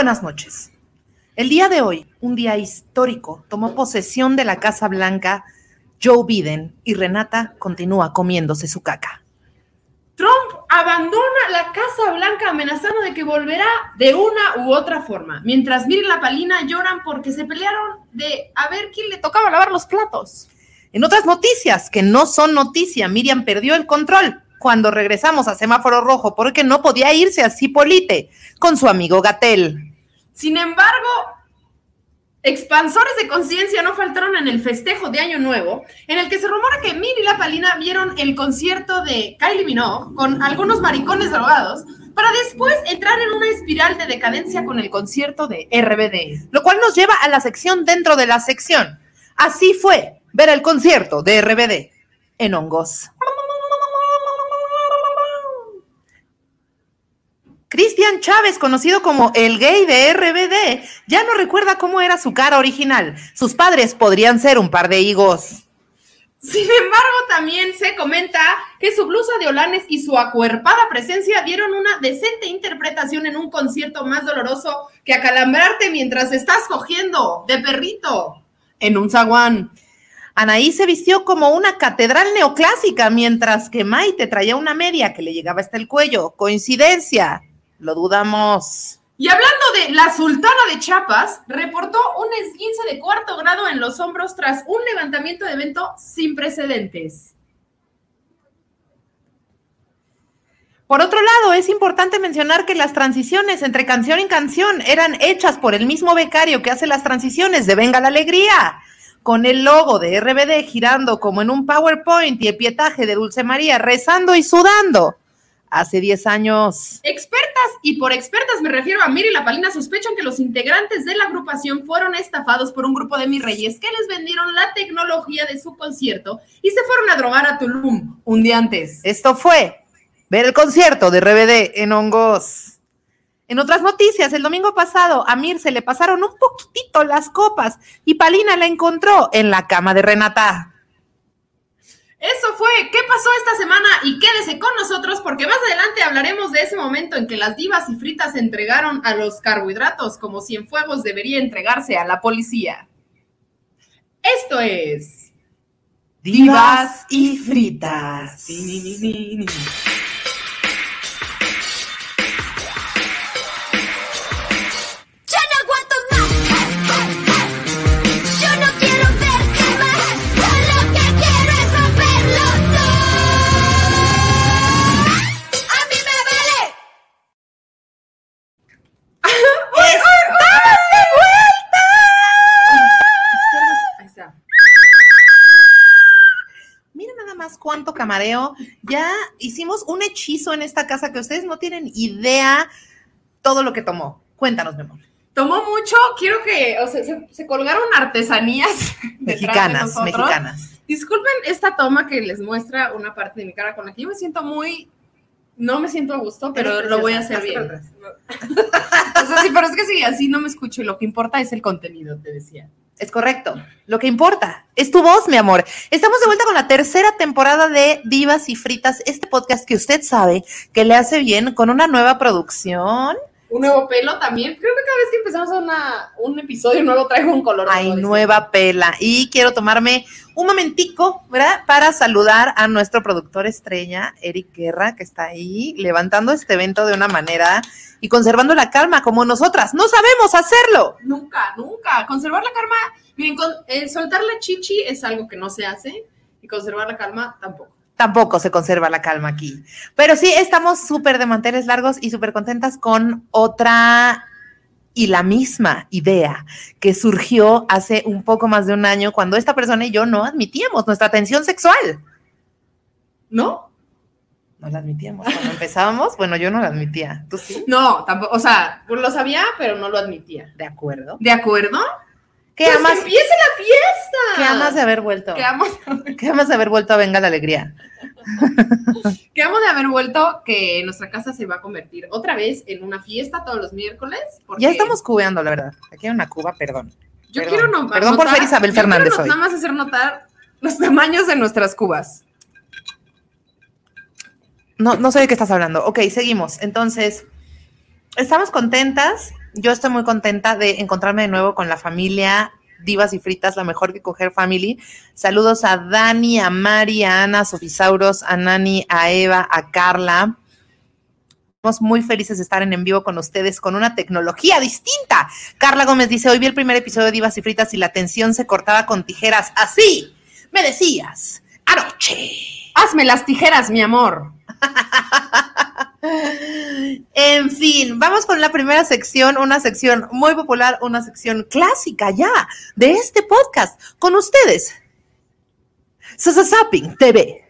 Buenas noches. El día de hoy, un día histórico, tomó posesión de la Casa Blanca Joe Biden y Renata continúa comiéndose su caca. Trump abandona la Casa Blanca amenazando de que volverá de una u otra forma, mientras Mir y la Palina lloran porque se pelearon de a ver quién le tocaba lavar los platos. En otras noticias que no son noticia, Miriam perdió el control cuando regresamos a semáforo rojo porque no podía irse a Cipolite con su amigo Gatel. Sin embargo, expansores de conciencia no faltaron en el festejo de Año Nuevo, en el que se rumora que Mir y la Palina vieron el concierto de Kylie Minogue con algunos maricones drogados para después entrar en una espiral de decadencia con el concierto de RBD. Lo cual nos lleva a la sección dentro de la sección. Así fue ver el concierto de RBD en hongos. Cristian Chávez, conocido como el gay de RBD, ya no recuerda cómo era su cara original. Sus padres podrían ser un par de higos. Sin embargo, también se comenta que su blusa de olanes y su acuerpada presencia dieron una decente interpretación en un concierto más doloroso que acalambrarte mientras estás cogiendo de perrito en un zaguán. Anaí se vistió como una catedral neoclásica, mientras que Maite traía una media que le llegaba hasta el cuello. Coincidencia. Lo dudamos. Y hablando de la sultana de Chiapas, reportó un esguince de cuarto grado en los hombros tras un levantamiento de evento sin precedentes. Por otro lado, es importante mencionar que las transiciones entre canción y canción eran hechas por el mismo becario que hace las transiciones de Venga la Alegría, con el logo de RBD girando como en un PowerPoint y el pietaje de Dulce María rezando y sudando hace 10 años. Expertas, y por expertas me refiero a Miri y la Palina, sospechan que los integrantes de la agrupación fueron estafados por un grupo de mis reyes que les vendieron la tecnología de su concierto y se fueron a drogar a Tulum un día antes. Esto fue ver el concierto de RBD en Hongos. En otras noticias, el domingo pasado a Mir se le pasaron un poquitito las copas y Palina la encontró en la cama de Renata. Eso fue, ¿qué pasó esta semana? Y quédese con nosotros porque más adelante hablaremos de ese momento en que las divas y fritas entregaron a los carbohidratos como si en fuegos debería entregarse a la policía. Esto es... Divas y fritas. Camareo. Ya hicimos un hechizo en esta casa que ustedes no tienen idea todo lo que tomó. Cuéntanos, mi amor. Tomó mucho, quiero que, o sea, se, colgaron artesanías mexicanas, mexicanas. Disculpen esta toma que les muestra una parte de mi cara con la que yo me siento muy, no me siento a gusto, pero lo voy a hacer bien. o sea, sí, pero es que sí, así no me escucho y lo que importa es el contenido, te decía. Es correcto. Lo que importa es tu voz, mi amor. Estamos de vuelta con la tercera temporada de Divas y Fritas, este podcast que usted sabe que le hace bien con una nueva producción. Un nuevo pelo también. Creo que cada vez que empezamos una, un episodio nuevo traigo un color. Hay nueva pela. Y quiero tomarme un momentico, ¿verdad? Para saludar a nuestro productor estrella, Eric Guerra, que está ahí levantando este evento de una manera y conservando la calma como nosotras. No sabemos hacerlo. Nunca, nunca. Conservar la calma, miren, el soltar la chichi es algo que no se hace y conservar la calma tampoco. Tampoco se conserva la calma aquí. Pero sí, estamos súper de manteles largos y súper contentas con otra y la misma idea que surgió hace un poco más de un año cuando esta persona y yo no admitíamos nuestra tensión sexual. ¿No? no la admitíamos. Cuando empezábamos, bueno, yo no la admitía. ¿Tú sí? No, tampoco, o sea, lo sabía, pero no lo admitía. ¿De acuerdo? ¿De acuerdo? ¿Qué pues amas? empiece la fiesta! ¿Qué amas de haber vuelto? ¿Qué amas? ¿Qué amas de haber vuelto a Venga la Alegría? ¿Qué amo de haber vuelto que nuestra casa se va a convertir otra vez en una fiesta todos los miércoles? Ya estamos cubeando, la verdad. Aquí hay una cuba, perdón. Yo quiero no, Perdón por ser Isabel Fernández hoy. Nada más hacer notar los tamaños de nuestras cubas. No, no sé de qué estás hablando. Ok, seguimos. Entonces, estamos contentas Yo estoy muy contenta de encontrarme de nuevo con la familia Divas y Fritas, la mejor que coger family. Saludos a Dani, a Mari, a Ana, a Sofisauros, a Nani, a Eva, a Carla. Estamos muy felices de estar en en vivo con ustedes con una tecnología distinta. Carla Gómez dice, hoy vi el primer episodio de Divas y Fritas y la tensión se cortaba con tijeras. Así, me decías, anoche. Hazme las tijeras, mi amor. En fin, vamos con la primera sección, una sección muy popular, una sección clásica ya de este podcast. Con ustedes, Sasasapping TV.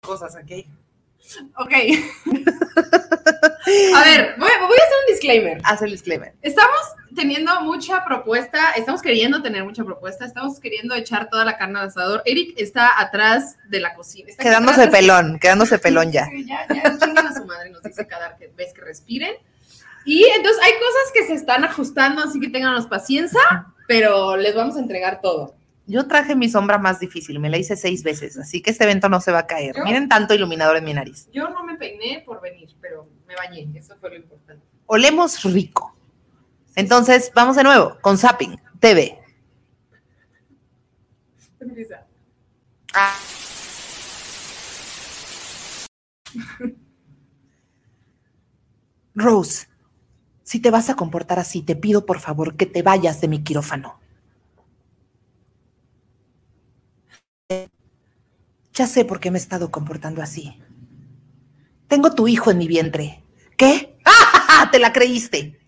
Cosas aquí. Ok. A ver, voy, voy a hacer un disclaimer. Haz el disclaimer. Estamos teniendo mucha propuesta, estamos queriendo tener mucha propuesta, estamos queriendo echar toda la carne al asador. Eric está atrás de la cocina. Está Quedándose de- pelón, quedándose pelón ya. Ya, ya, chingan a su madre, nos dice cada vez que respiren. Y entonces hay cosas que se están ajustando, así que ténganos paciencia, pero les vamos a entregar todo. Yo traje mi sombra más difícil, me la hice seis veces, así que este evento no se va a caer. ¿Yo? Miren tanto iluminador en mi nariz. Yo no me peiné por venir, pero me bañé, eso fue lo importante. Olemos rico. Entonces, vamos de nuevo con Zapping TV. Rose, si te vas a comportar así, te pido por favor que te vayas de mi quirófano. Ya sé por qué me he estado comportando así. Tengo tu hijo en mi vientre. ¿Qué? ¡Ah! Te la creíste.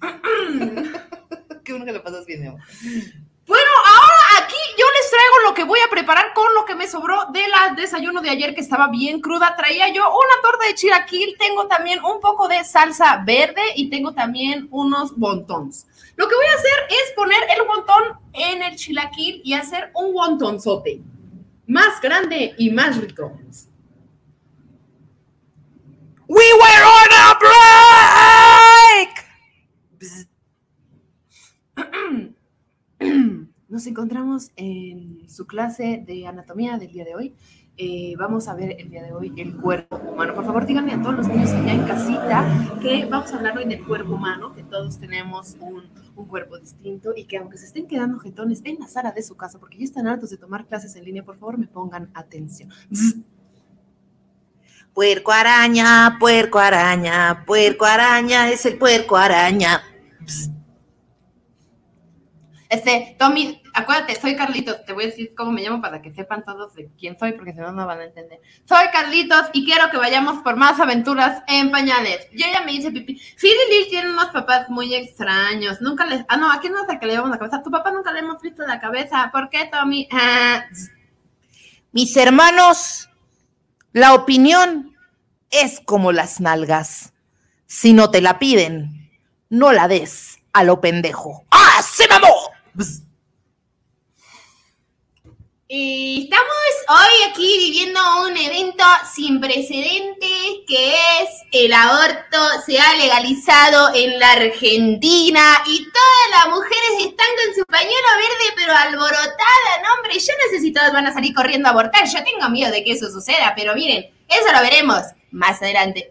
Qué bueno que lo pasas bien. Bueno, ahora aquí yo les traigo lo que voy a preparar con lo que me sobró del desayuno de ayer que estaba bien cruda. Traía yo una torta de chilaquil, tengo también un poco de salsa verde y tengo también unos wontons. Lo que voy a hacer es poner el wontón en el chilaquil y hacer un wontonzote más grande y más rico. We were on a break. Nos encontramos en su clase de anatomía del día de hoy. Eh, vamos a ver el día de hoy el cuerpo humano. Por favor, díganme a todos los niños allá en casita que vamos a hablar hoy del cuerpo humano, que todos tenemos un, un cuerpo distinto y que aunque se estén quedando jetones en la sala de su casa porque ya están hartos de tomar clases en línea, por favor me pongan atención. Puerco araña, puerco araña, puerco araña, es el puerco araña. Este, Tommy, acuérdate, soy Carlitos. Te voy a decir cómo me llamo para que sepan todos de quién soy, porque si no, no van a entender. Soy Carlitos y quiero que vayamos por más aventuras en pañales. Yo ya me hice pipí. Phil y Lil tienen unos papás muy extraños. Nunca les. Ah, no, aquí no es el que le llevamos la cabeza. Tu papá nunca le hemos visto la cabeza. ¿Por qué, Tommy? Ah, Mis hermanos, la opinión es como las nalgas. Si no te la piden, no la des a lo pendejo. ¡Ah, se mamó! Bzz. Estamos hoy aquí viviendo un evento sin precedentes que es el aborto se ha legalizado en la Argentina y todas las mujeres están con su pañuelo verde pero alborotada, no hombre, yo no sé si todas van a salir corriendo a abortar, yo tengo miedo de que eso suceda, pero miren, eso lo veremos más adelante.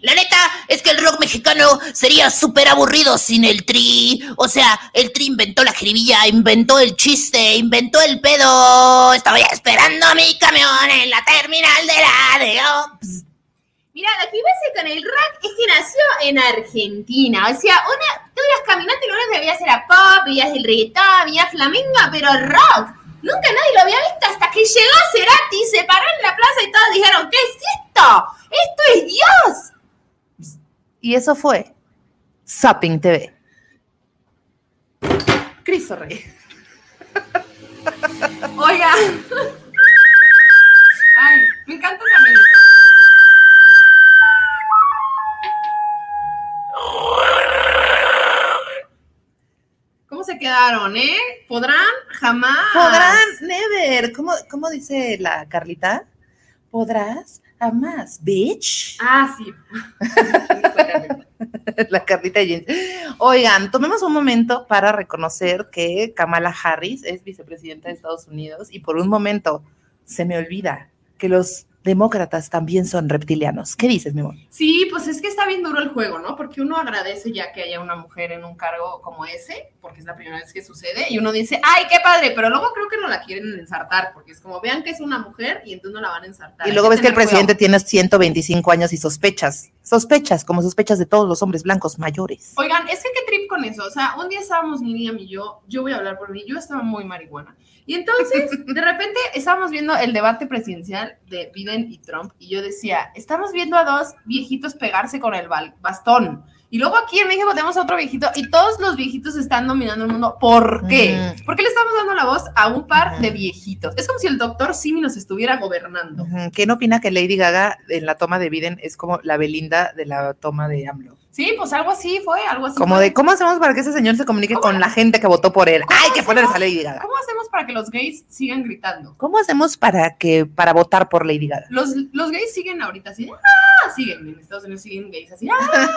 La neta es que el rock mexicano sería súper aburrido sin el tri. O sea, el tri inventó la jiribilla, inventó el chiste, inventó el pedo. Estaba ya esperando a mi camión en la terminal de la Mira, lo que pasa con el rock es que nació en Argentina. O sea, una, tú ibas caminando y lo único que veías era pop, veías el reggaetón, veías flamenco, pero rock. Nunca nadie lo había visto hasta que llegó Cerati, se paró en la plaza y todos dijeron, ¿qué es esto? ¡Esto es Dios! Y eso fue Zapping TV. Cristo Rey. Oiga. Ay, me encanta la quedaron, eh? ¿Podrán? Jamás. Podrán, never. ¿Cómo, cómo dice la Carlita? Podrás, a más, bitch. Ah, sí. la Carlita Jeans. Oigan, tomemos un momento para reconocer que Kamala Harris es vicepresidenta de Estados Unidos y por un momento se me olvida que los demócratas también son reptilianos. ¿Qué dices, mi amor? Sí, pues es que está bien duro el juego, ¿no? Porque uno agradece ya que haya una mujer en un cargo como ese, porque es la primera vez que sucede, y uno dice, ¡ay, qué padre! Pero luego creo que no la quieren ensartar, porque es como, vean que es una mujer y entonces no la van a ensartar. Y luego ves que el presidente tiene 125 años y sospechas, sospechas, como sospechas de todos los hombres blancos mayores. Oigan, es que qué trip con eso. O sea, un día estábamos Miriam y yo, yo voy a hablar por mí, yo estaba muy marihuana. Y entonces, de repente, estábamos viendo el debate presidencial de Biden y Trump, y yo decía, estamos viendo a dos viejitos pegarse con el bastón. Y luego aquí en México tenemos a otro viejito y todos los viejitos están dominando el mundo. ¿Por qué? ¿Por qué le estamos dando la voz a un par de viejitos? Es como si el doctor Simi nos estuviera gobernando. ¿Quién opina que Lady Gaga en la toma de Biden es como la Belinda de la toma de AMLO? Sí, pues algo así fue, algo así. Como de, ¿cómo hacemos para que ese señor se comunique con la gente que votó por él? Hay que ponerse a Lady Gaga. ¿Cómo hacemos para que los gays sigan gritando? ¿Cómo hacemos para que, para votar por Lady Gaga? Los, los gays siguen ahorita así, ¡ah! Siguen, en Estados Unidos siguen gays así, ¡ah!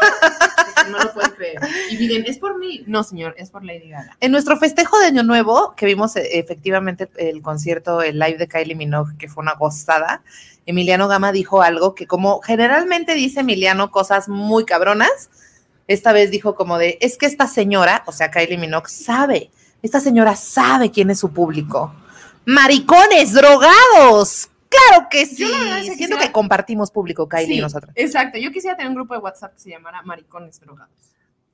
no lo pueden creer. Y miren, es por mí. No, señor, es por Lady Gaga. En nuestro festejo de Año Nuevo, que vimos eh, efectivamente el concierto, el live de Kylie Minogue, que fue una gozada, Emiliano Gama dijo algo que como generalmente dice Emiliano cosas muy cabronas, esta vez dijo como de, es que esta señora, o sea, Kylie Minogue, sabe, esta señora sabe quién es su público. Maricones, drogados. Claro que sí. Yo Siento que compartimos público, Kylie y nosotros. Exacto. Yo quisiera tener un grupo de WhatsApp que se llamara Maricones Drogados.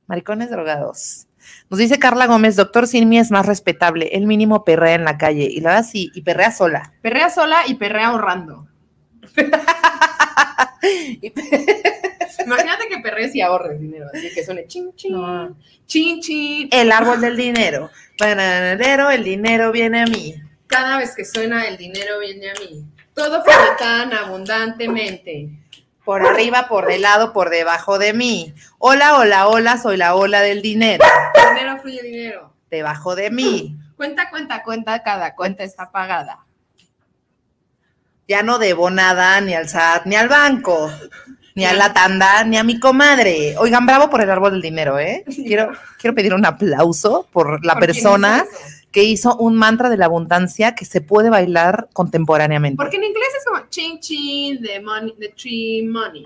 Maricones Drogados. Nos dice Carla Gómez, doctor Sinmi es más respetable, el mínimo perrea en la calle. Y la verdad sí, y perrea sola. Perrea sola y perrea ahorrando. Imagínate que perres y ahorres dinero, así que suene chin, chin, chin, chin. El árbol del dinero. el dinero viene a mí. Cada vez que suena, el dinero viene a mí. Todo fluye tan abundantemente. Por arriba, por de lado, por debajo de mí. Hola, hola, hola, soy la ola del dinero. Dinero fluye dinero. Debajo de mí. Cuenta, cuenta, cuenta, cada cuenta está pagada. Ya no debo nada ni al SAT ni al banco ni a la tanda, ni a mi comadre. Oigan, bravo por el árbol del dinero, ¿eh? Quiero, quiero pedir un aplauso por la persona que hizo un mantra de la abundancia que se puede bailar contemporáneamente. Porque en inglés es como ching ching, the money, the tree money.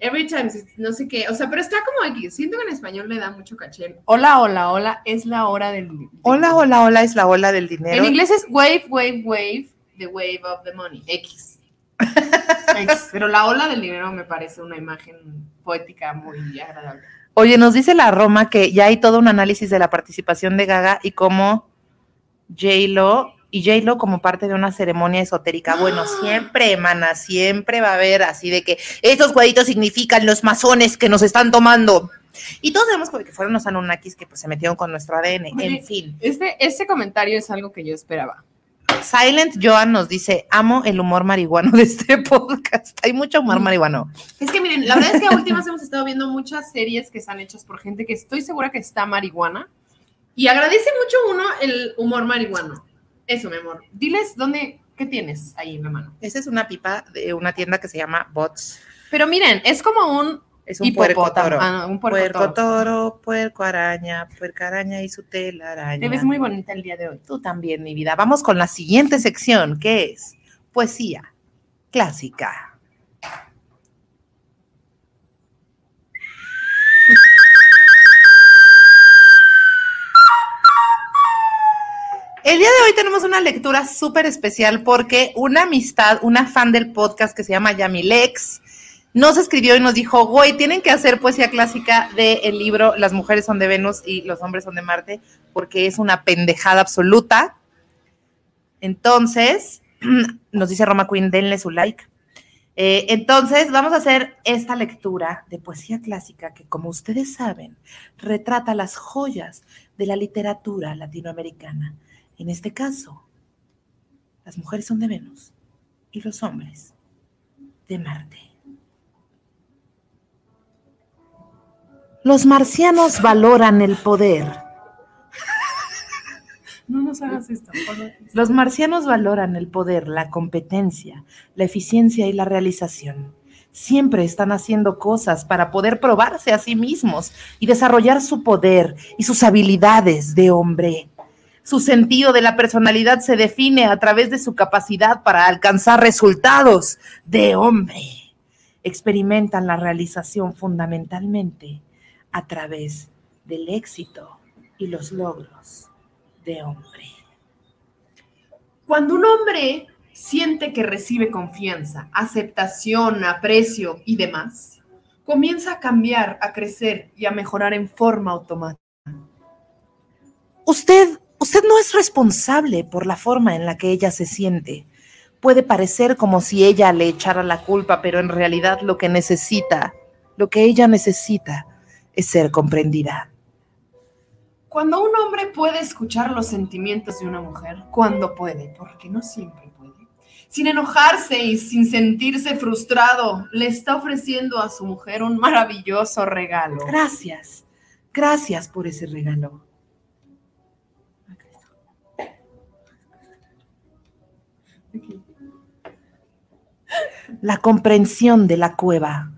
Every time, no sé qué, o sea, pero está como aquí, siento que en español le da mucho caché. Hola, hola, hola, es la hora del dinero. Hola, hola, hola, es la ola del dinero. En inglés es wave, wave, wave, the wave of the money, X. Pero la ola del dinero me parece una imagen poética muy agradable. Oye, nos dice la Roma que ya hay todo un análisis de la participación de Gaga y cómo J-Lo y J-Lo como parte de una ceremonia esotérica. Bueno, siempre, mana, siempre va a haber así de que estos cuadritos significan los masones que nos están tomando. Y todos sabemos que fueron los Anunnakis que pues, se metieron con nuestro ADN, en fin. Este, este comentario es algo que yo esperaba. Silent Joan nos dice, amo el humor marihuano de este podcast. Hay mucho humor marihuano. Es que miren, la verdad es que a últimas hemos estado viendo muchas series que están hechas por gente que estoy segura que está marihuana. Y agradece mucho uno el humor marihuano. Eso, mi amor. Diles dónde, ¿qué tienes ahí en la mano? Esa es una pipa de una tienda que se llama Bots. Pero miren, es como un es un puerco toro. Ah, un puerco, toro. puerco araña, puerco araña y su telaraña. Te ves muy bonita el día de hoy. Tú también, mi vida. Vamos con la siguiente sección, que es poesía clásica. El día de hoy tenemos una lectura súper especial porque una amistad, una fan del podcast que se llama Yamilex, nos escribió y nos dijo, güey, tienen que hacer poesía clásica del libro Las mujeres son de Venus y los hombres son de Marte, porque es una pendejada absoluta. Entonces, nos dice Roma Queen, denle su like. Eh, entonces, vamos a hacer esta lectura de poesía clásica que, como ustedes saben, retrata las joyas de la literatura latinoamericana. En este caso, las mujeres son de Venus y los hombres de Marte. Los marcianos valoran el poder. No nos hagas esto. Los marcianos valoran el poder, la competencia, la eficiencia y la realización. Siempre están haciendo cosas para poder probarse a sí mismos y desarrollar su poder y sus habilidades de hombre. Su sentido de la personalidad se define a través de su capacidad para alcanzar resultados de hombre. Experimentan la realización fundamentalmente a través del éxito y los logros de hombre. Cuando un hombre siente que recibe confianza, aceptación, aprecio y demás, comienza a cambiar, a crecer y a mejorar en forma automática. Usted, usted no es responsable por la forma en la que ella se siente. Puede parecer como si ella le echara la culpa, pero en realidad lo que necesita, lo que ella necesita, es ser comprendida. Cuando un hombre puede escuchar los sentimientos de una mujer, cuando puede, porque no siempre puede, sin enojarse y sin sentirse frustrado, le está ofreciendo a su mujer un maravilloso regalo. Gracias, gracias por ese regalo. La comprensión de la cueva.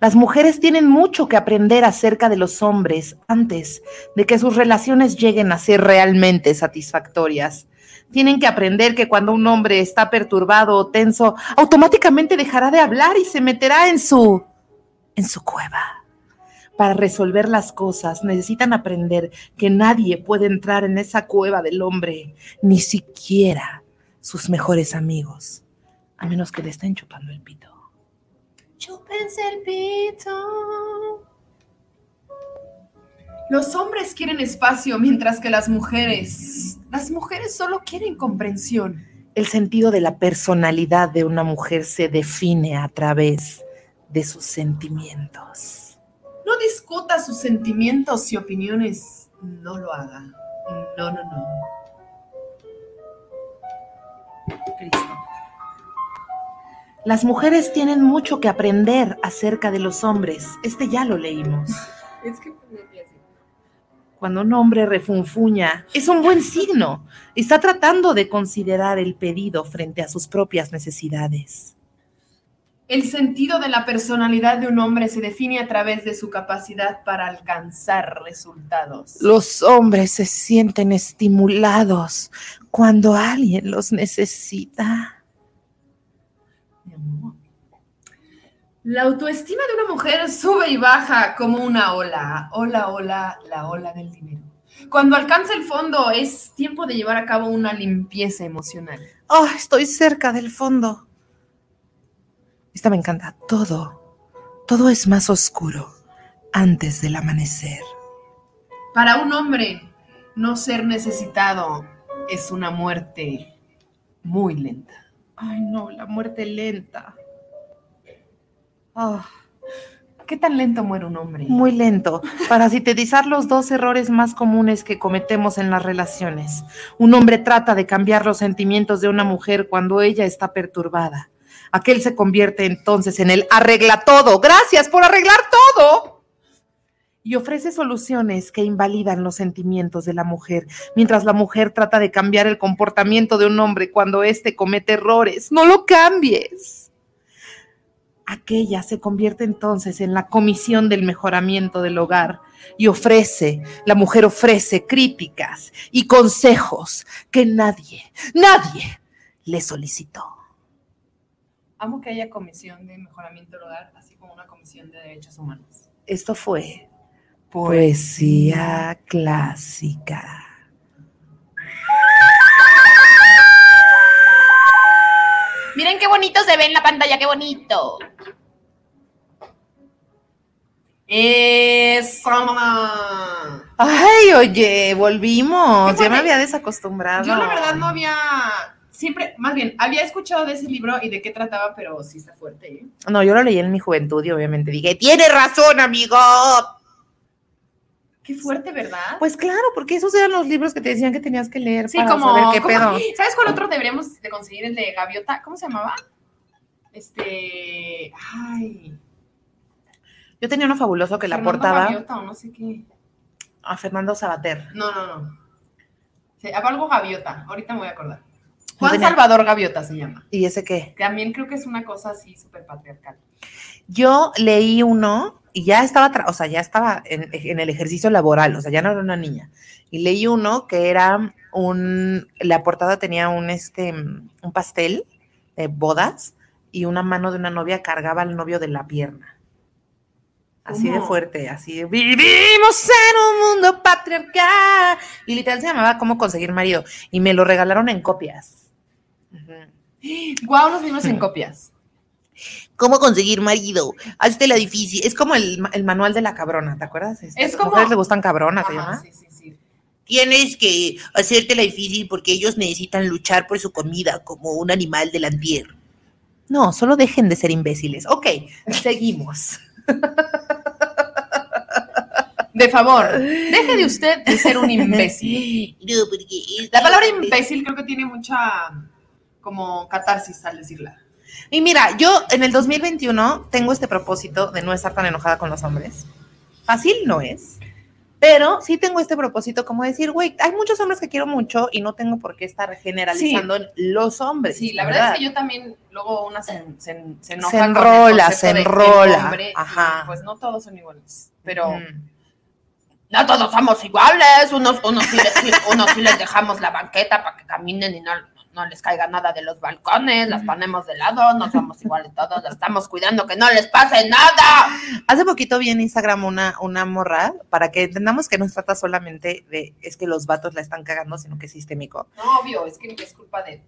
Las mujeres tienen mucho que aprender acerca de los hombres antes de que sus relaciones lleguen a ser realmente satisfactorias. Tienen que aprender que cuando un hombre está perturbado o tenso, automáticamente dejará de hablar y se meterá en su en su cueva. Para resolver las cosas necesitan aprender que nadie puede entrar en esa cueva del hombre, ni siquiera sus mejores amigos, a menos que le estén chupando el pito. Chúpense el pito. Los hombres quieren espacio mientras que las mujeres, las mujeres solo quieren comprensión. El sentido de la personalidad de una mujer se define a través de sus sentimientos. No discuta sus sentimientos y opiniones, no lo haga. No, no, no. Cristo. Las mujeres tienen mucho que aprender acerca de los hombres. Este ya lo leímos. Es que Cuando un hombre refunfuña, es un buen signo. Está tratando de considerar el pedido frente a sus propias necesidades. El sentido de la personalidad de un hombre se define a través de su capacidad para alcanzar resultados. Los hombres se sienten estimulados cuando alguien los necesita. La autoestima de una mujer sube y baja como una ola. Ola, ola, la ola del dinero. Cuando alcanza el fondo es tiempo de llevar a cabo una limpieza emocional. Oh, estoy cerca del fondo. Esta me encanta. Todo, todo es más oscuro antes del amanecer. Para un hombre, no ser necesitado es una muerte muy lenta. Ay, no, la muerte lenta. Ah, ¿Qué tan lento muere un hombre? muy lento. Para sintetizar los dos errores más comunes que cometemos en las relaciones. Un hombre trata de cambiar los sentimientos de una mujer cuando ella está perturbada. Aquel se convierte entonces en el arregla todo. Gracias por arreglar todo. Y ofrece soluciones que invalidan los sentimientos de la mujer, mientras la mujer trata de cambiar el comportamiento de un hombre cuando éste comete errores. No lo cambies. Aquella se convierte entonces en la comisión del mejoramiento del hogar y ofrece, la mujer ofrece críticas y consejos que nadie, nadie le solicitó. Amo que haya comisión de mejoramiento del hogar, así como una comisión de derechos humanos. Esto fue poesía clásica. Miren qué bonito se ve en la pantalla, qué bonito. ¡Eso! Ay, oye, volvimos. ¿Qué Ya me había desacostumbrado. Yo la verdad no había, siempre, más bien, había escuchado de ese libro y de qué trataba, pero sí está fuerte, ¿eh? No, yo lo leí en mi juventud y obviamente dije, tiene razón, amigo. Qué fuerte, ¿verdad? Pues claro, porque esos eran los libros que te decían que tenías que leer sí, para como, saber qué como- pedo. ¿sabes cuál otro deberíamos de conseguir? El de Gaviota, ¿cómo se llamaba? Este, ay, Yo tenía uno fabuloso que la Fernando portaba Gaviota o no sé qué. a Fernando Sabater. No, no, no. Sí, algo Gaviota, ahorita me voy a acordar. Juan tenía- Salvador Gaviota se llama. ¿Y ese qué? También creo que es una cosa así súper patriarcal. Yo leí uno y ya estaba, o sea, ya estaba en, en el ejercicio laboral, o sea, ya no era una niña. Y leí uno que era un, la portada tenía un, este, un pastel de bodas y una mano de una novia cargaba al novio de la pierna. Así de fuerte, así de vivimos en un mundo patriarcal. Y literal se llamaba Cómo conseguir marido. Y me lo regalaron en copias. Guau, nos vimos en copias. ¿Cómo conseguir marido? Hazte la difícil. Es como el, el manual de la cabrona, ¿te acuerdas? Este, Es ¿a como- mujeres le gustan cabronas, se Ajá, llama? sí, sí, sí. Tienes que hacerte la difícil porque ellos necesitan luchar por su comida como un animal del antier. No, solo dejen de ser imbéciles. Ok, seguimos. De favor, deje de usted de ser un imbécil. No, porque La palabra imbécil creo que tiene mucha como catarsis al decirla. Y mira, yo en el 2021 tengo este propósito de no estar tan enojada con los hombres. Fácil no es, pero sí tengo este propósito como decir, güey, hay muchos hombres que quiero mucho y no tengo por qué estar generalizando en los hombres. Sí, la verdad es que yo también, luego una se, se, se enoja Se con el enrola, se enrola, hombre, ajá. pues no todos son iguales, pero Mm. no todos somos iguales, unos, unos, sí, les, unos sí les dejamos la banqueta para que caminen y no, no les caiga nada de los balcones, las ponemos de lado, no somos iguales todos, las estamos cuidando que no les pase nada. Hace poquito vi en Instagram una, una morra para que entendamos que no se trata solamente de es que los vatos la están cagando, sino que es sistémico. No, obvio, es que es culpa de...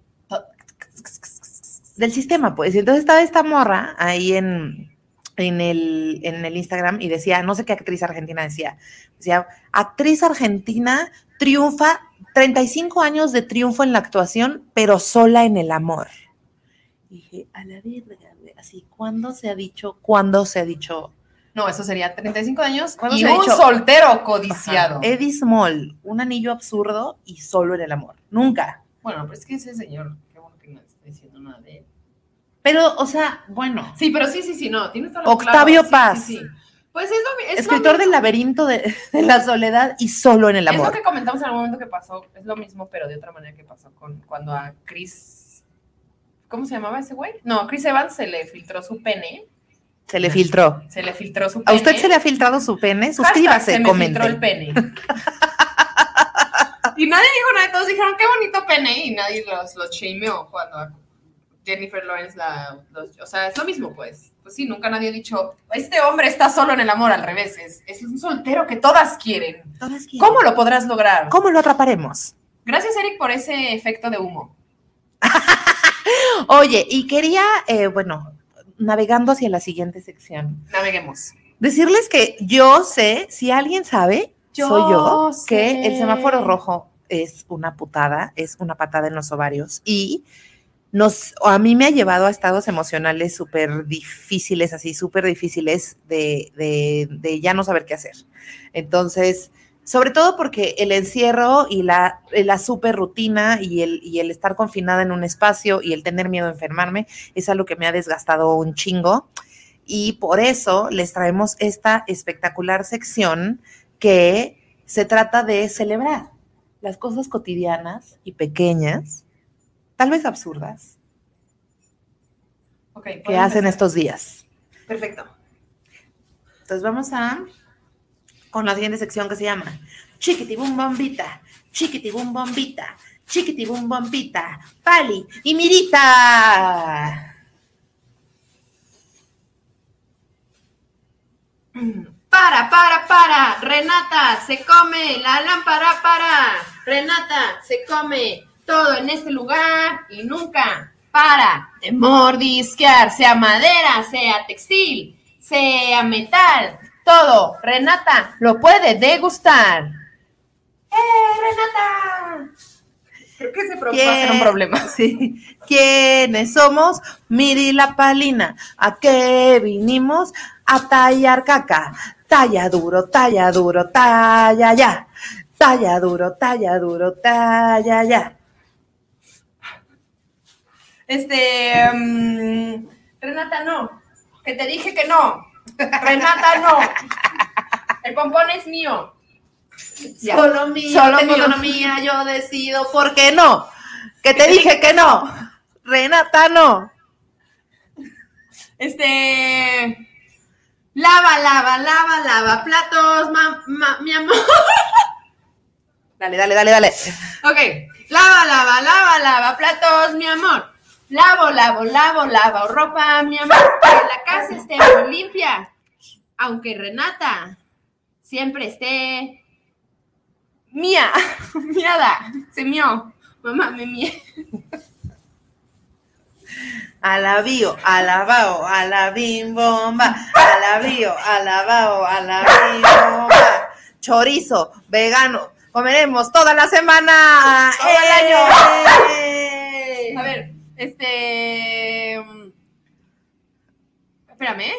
Del sistema, pues. Entonces estaba esta morra ahí en, en, el, en el Instagram y decía, no sé qué actriz argentina decía, decía, actriz argentina triunfa, 35 años de triunfo en la actuación, pero sola en el amor. Y dije, a la verga, así, ¿cuándo se ha dicho, cuándo se ha dicho No, eso sería 35 años ¿Cuándo y un dicho? soltero codiciado. Ajá. Eddie Small, un anillo absurdo y solo en el amor. Nunca. Bueno, pues es que ese señor, qué bueno que no está diciendo nada de él. Pero, o sea, bueno. Sí, pero sí, sí, sí, no, tienes toda la Octavio claro, sí, Paz. sí, sí. Pues es lo, es Escritor lo del laberinto de, de la soledad y solo en el Es lo amor. que comentamos en el momento que pasó, es lo mismo, pero de otra manera que pasó con cuando a Chris. ¿Cómo se llamaba ese güey? No, a Chris Evans se le filtró su pene. Se le filtró. Se le filtró su ¿A pene. usted se le ha filtrado su pene? Suscríbase, se me filtró el pene. y nadie dijo nada, todos dijeron qué bonito pene y nadie los, los shameó cuando a Jennifer Lawrence la... los- o sea, es lo mismo pues. Pues sí, nunca nadie ha dicho, este hombre está solo en el amor, al revés, es, es un soltero que todas quieren. ¿Cómo lo podrás lograr? ¿Cómo lo atraparemos? Gracias, Eric, por ese efecto de humo. Oye, y quería, eh, bueno, navegando hacia la siguiente sección, Naveguemos. decirles que yo sé, si alguien sabe, Yo soy yo, sé. que el semáforo rojo es una putada, es una patada en los ovarios y nos, a mí me ha llevado a estados emocionales súper difíciles, así súper difíciles de, de, de ya no saber qué hacer. Entonces, sobre todo porque el encierro y la, la super rutina y el, y el estar confinada en un espacio y el tener miedo a enfermarme es algo que me ha desgastado un chingo. Y por eso les traemos esta espectacular sección que se trata de celebrar las cosas cotidianas y pequeñas, tal vez absurdas, Ok, que hacen empezar. estos días. Perfecto. Entonces vamos a con la siguiente sección que se llama Chiquitibum Bombita, Chiquitibum Bombita, Chiquitibum Bombita, Pali y Mirita. Para, para, para. Renata se come la lámpara para. Renata se come todo en este lugar y nunca para de mordisquear, sea madera, sea textil, sea metal, todo. Renata lo puede degustar. ¡Eh, Renata! Creo que ese va a ser un ¿Quién- problema. Sí. ¿Quiénes somos? Miri la Palina. ¿A qué vinimos? A tallar caca. Talla duro, talla duro, talla ya. Talla duro, talla duro, talla ya. Este, mm, Renata, no. Que te dije que no. Renata, no. El pompón es mío. Ya. Solo mío, Solo tengo mío. autonomía, yo decido, ¿por qué no? Que te dije que no. Renata, no. Este. Lava, lava, lava, lava platos, ma- ma- mi amor. Dale, dale, dale, dale. Ok. Lava, lava, lava, lava platos, mi amor. Lavo, lavo, lavo, lavo ropa, mi amor. Que la casa esté muy limpia. Aunque Renata siempre esté mía, miada, se mió. Mamá me mie. Alabío, alabao, alabim bomba, alabío, alabao, alabim bomba. Chorizo, vegano, comeremos toda la semana. Todo el ¡Eh! A ver, este. Espérame.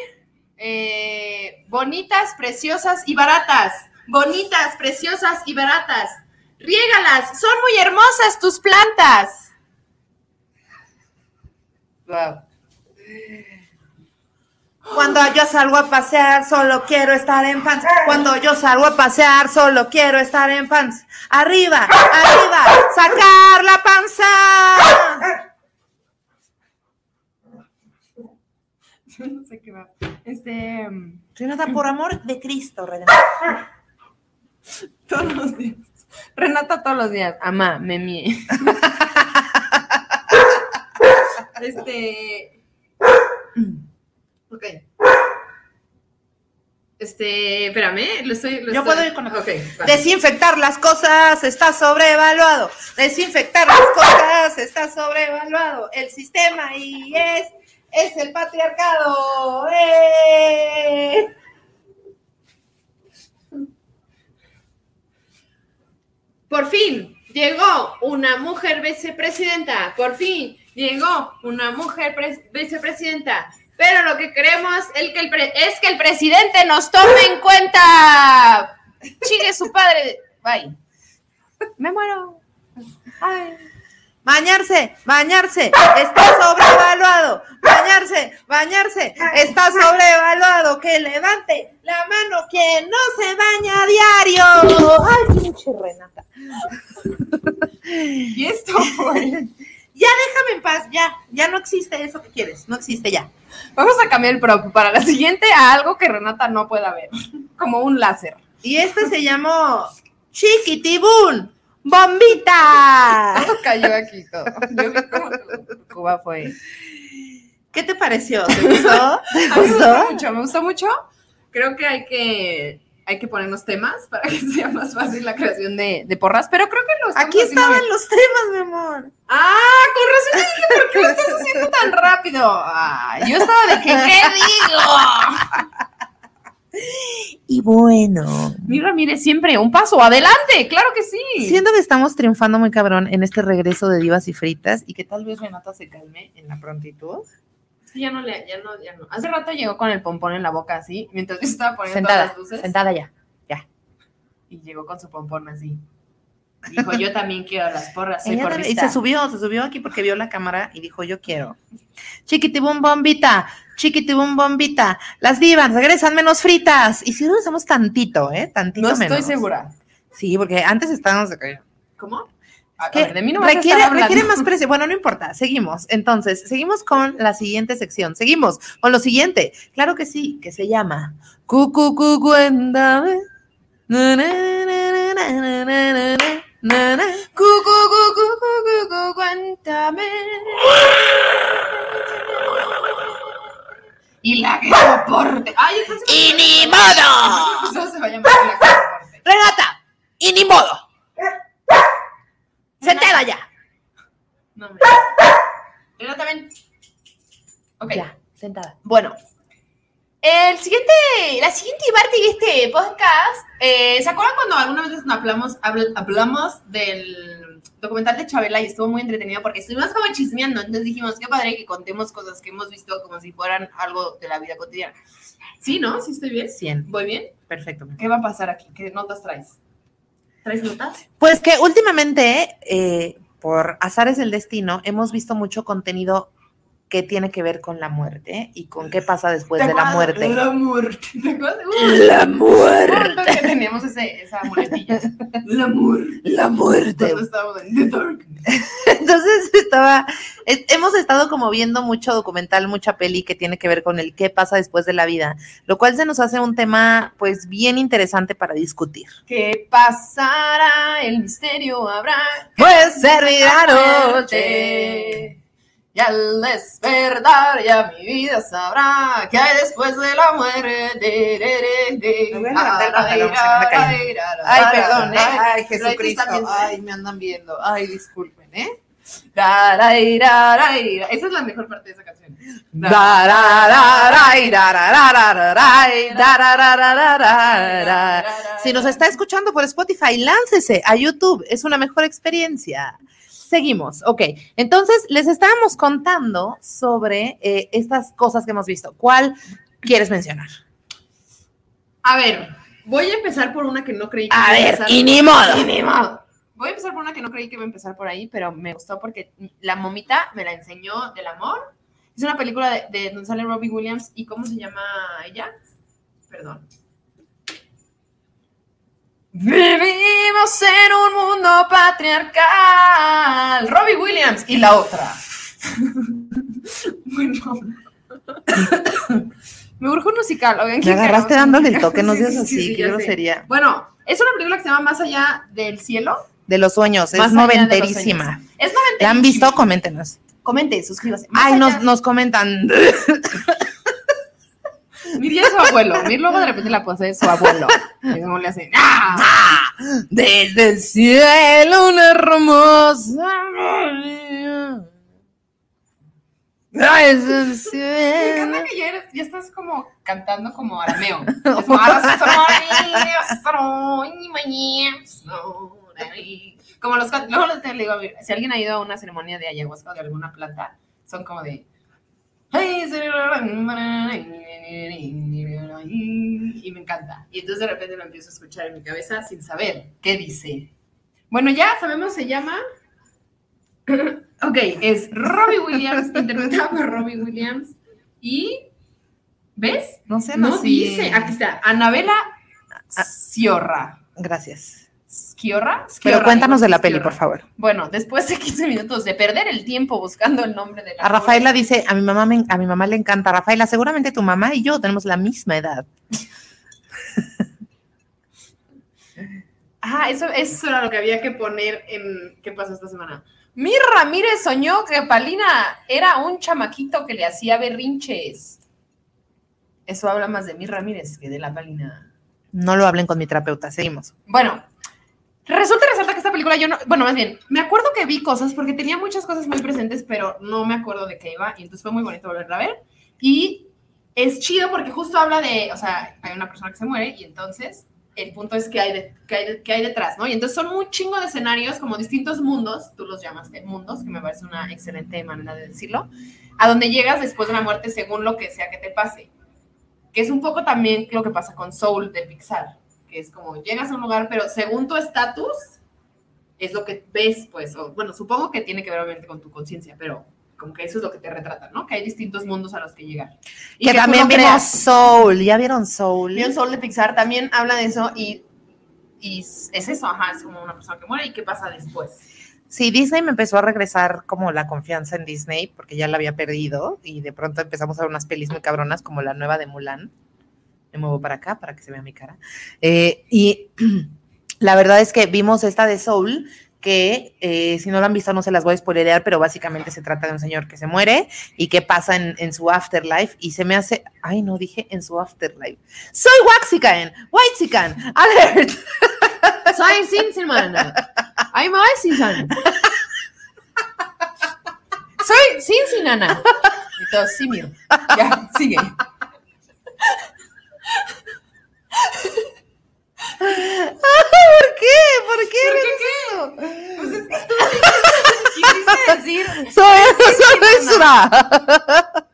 eh, bonitas, preciosas y baratas. Bonitas, preciosas y baratas. Riégalas, son muy hermosas tus plantas. Wow. Cuando yo salgo a pasear, solo quiero estar en pants. Cuando yo salgo a pasear, solo quiero estar en pants. Arriba, arriba, sacar la panza. no sé qué va. Este. Renata, por amor de Cristo, Renata. Todos los días. Renata todos los días. Amá, me mie. este. Ok. Este, espérame, lo estoy. lo Yo estoy- puedo ir con la- Ok, va. Desinfectar las cosas está sobrevaluado. Desinfectar las cosas está sobrevaluado. El sistema y es, es el patriarcado. ¡Eh! Por fin llegó una mujer vicepresidenta. Por fin llegó una mujer pres- vicepresidenta. Pero lo que queremos es que el presidente nos tome en cuenta. Chingue su padre. Bye. Me muero. Ay. Bañarse, bañarse, está sobrevaluado. Bañarse, bañarse, está sobrevaluado. Que levante la mano quien no se baña a diario. Ay, pinche Renata. Y esto fue. Ya déjame en paz, ya, ya no existe eso que quieres, no existe ya. Vamos a cambiar el prop para la siguiente a algo que Renata no pueda ver. Como un láser. Y este se llamó Chiquitibún, bombita. Todo cayó aquí todo. Yo vi cómo Cuba fue. ¿Qué te pareció? ¿Te gustó? ¿Te A mí me gustó mucho, me gustó mucho. Creo que hay que, hay que ponernos temas para que sea más fácil la creación de, de porras, pero creo que lo estamos Aquí estaban bien. los temas, mi amor. Ah, con razón dije, ¿por qué lo estás haciendo tan rápido? Ah, yo estaba de que, ¿qué digo? Y bueno, Mi Ramírez siempre un paso adelante, claro que sí. siento que estamos triunfando muy cabrón en este regreso de divas y fritas y que tal vez Renata se calme en la prontitud. Sí, ya no le, ya no, ya no. Hace rato llegó con el pompón en la boca así, mientras yo estaba poniendo Sentada, todas las luces. sentada ya. Y llegó con su pompón así. Dijo, yo también quiero las porras, soy y se subió, se subió aquí porque vio la cámara y dijo, yo quiero. Chiquitibum bombita, chiquitibum bombita. Las divas regresan menos fritas. Y si regresamos tantito, ¿eh? Tantito No estoy menos. segura. Sí, porque antes estábamos de ¿Cómo? A, a que ver, de mí no requiere, requiere más precio. Bueno, no importa, seguimos. Entonces, seguimos con la siguiente sección. Seguimos con lo siguiente. Claro que sí, que se llama Cucu cu, cuéntame. Na, na, na, na, na, na, na, na, na. Cu, cu, cu, cu, cu, cu, cu, cuéntame. Y la que soporte. Ay, entonces ¡Y ni modo! se va a llamar la que soporte. Renata, ¡Y ni modo! sentada ya. No me. Pero también. Ok. Ya, sentada. Bueno, el siguiente, la siguiente parte de este podcast, eh, ¿se acuerdan cuando alguna vez nos hablamos, habl- hablamos del documental de Chabela y estuvo muy entretenido porque estuvimos como chismeando, entonces dijimos, qué padre que contemos cosas que hemos visto como si fueran algo de la vida cotidiana. Sí, ¿no? ¿Sí estoy bien? 100. ¿Voy bien? Perfecto. ¿Qué va a pasar aquí? ¿Qué notas traes? ¿Traes notas? Pues que últimamente, eh, por azares del destino, hemos visto mucho contenido que tiene que ver con la muerte y con qué pasa después de la muerte. La muerte. La muerte. que teníamos ese, esa muletilla. La muerte. La muerte. En The Dark. Entonces estaba, es- hemos estado como viendo mucho documental, mucha peli que tiene que ver con el qué pasa después de la vida, lo cual se nos hace un tema pues bien interesante para discutir. ¿Qué pasará? El misterio habrá. Pues servirá noche. Y al despertar ya mi vida sabrá que hay después de la muerte. De, de, de, de. Me voy a levantar el pantalón, se me anda cayendo. Ay, perdón, ¿eh? Ay, Jesucristo. Ay, me andan viendo. Ay, disculpen, ¿eh? Esa es la mejor parte de esa canción. Si nos está escuchando por Spotify, láncese a YouTube, es una mejor experiencia. Seguimos, ok. Entonces, les estábamos contando sobre eh, estas cosas que hemos visto. ¿Cuál quieres mencionar? A ver, voy a empezar por una que no creí que A iba ver, empezar. y ni modo. Y ni modo. Voy a empezar por una que no creí que iba a empezar por ahí, pero me gustó porque la momita me la enseñó del amor. Es una película de, de donde sale Robbie Williams y ¿cómo se llama ella? Perdón. Vivimos en un mundo patriarcal. Robbie Williams y la otra. bueno. Me urge un musical. Oigan, Me ¿quién agarraste dándole el toque, no seas sí, sí, así, sí, qué grosería. Bueno, es una película que se llama Más allá del cielo. De los sueños, Más es noventerísima. Es ¿La han noventerísima. visto? Coméntenos. Comenten, suscríbase. Más Ay, nos, nos comentan. Mir ya es su abuelo. Mir luego de repente la pose de su abuelo. Y como le hace. ¡Ah! Ah, Desde el cielo una hermosa Ay, desde el Me cielo. encanta que ya, eres- ya estás como cantando como arameo. Es como, los luego le digo, si alguien ha ido a una ceremonia de ayahuasca o de alguna planta, son como de y me encanta. Y entonces de repente lo empiezo a escuchar en mi cabeza sin saber qué dice. Bueno, ya sabemos, se llama. ok, es Robbie Williams, interpretado por Robbie Williams. Y. ¿Ves? No sé, No no, dice. Aquí está. Anabela Sciorra. Gracias. Pero cuéntanos de la peli, por favor. Bueno, después de 15 minutos de perder el tiempo buscando el nombre de la A Rafaela pobre- dice, a mi mamá me, a mi mamá le encanta. Rafaela, seguramente tu mamá y yo tenemos la misma edad. Ah, eso, eso era lo que había que poner en ¿Qué pasó esta semana? Mir Ramírez soñó que Palina era un chamaquito que le hacía berrinches. Eso habla más de Mir Ramírez que de la Palina. No lo hablen con mi terapeuta, seguimos. Bueno, resulta resalta que esta película yo no, bueno, más bien, me acuerdo que vi cosas porque tenía muchas cosas muy presentes, pero no me acuerdo de qué iba y entonces fue muy bonito volverla a ver. Y es chido porque justo habla de, o sea, hay una persona que se muere y entonces el punto es que hay, de, que hay, que hay detrás, ¿no? Y entonces son un chingo de escenarios, como distintos mundos, tú los llamaste mundos, que me parece una excelente manera de decirlo, a donde llegas después de la muerte según lo que sea que te pase. Que es un poco también lo que pasa con Soul de Pixar, que es como llegas a un lugar, pero según tu estatus, es lo que ves, pues, o, bueno, supongo que tiene que ver obviamente con tu conciencia, pero como que eso es lo que te retrata, ¿no? Que hay distintos mundos a los que llegar. Y que tú también no vimos creas. Soul. ¿Ya vieron Soul? Leon Soul de Pixar también habla de eso y, y es eso, ajá, es como una persona que muere y qué pasa después. Sí, Disney me empezó a regresar como la confianza en Disney porque ya la había perdido y de pronto empezamos a ver unas pelis muy cabronas como la nueva de Mulan. Me muevo para acá para que se vea mi cara. Eh, y la verdad es que vimos esta de Soul que eh, si no la han visto no se las voy a spoilerear, pero básicamente se trata de un señor que se muere y qué pasa en, su afterlife y se me hace, ay no, dije en su afterlife. Soy Waxican, Whitezican, alert. Soy Cincinnati. I'm Cincinnati. Soy Cincinnati. Y todo, sí, miro. Ya, sigue. ¿Por qué? ¿Por qué? ¿Por qué qué? Pues es que tú quisiste decir. Soy, Sra.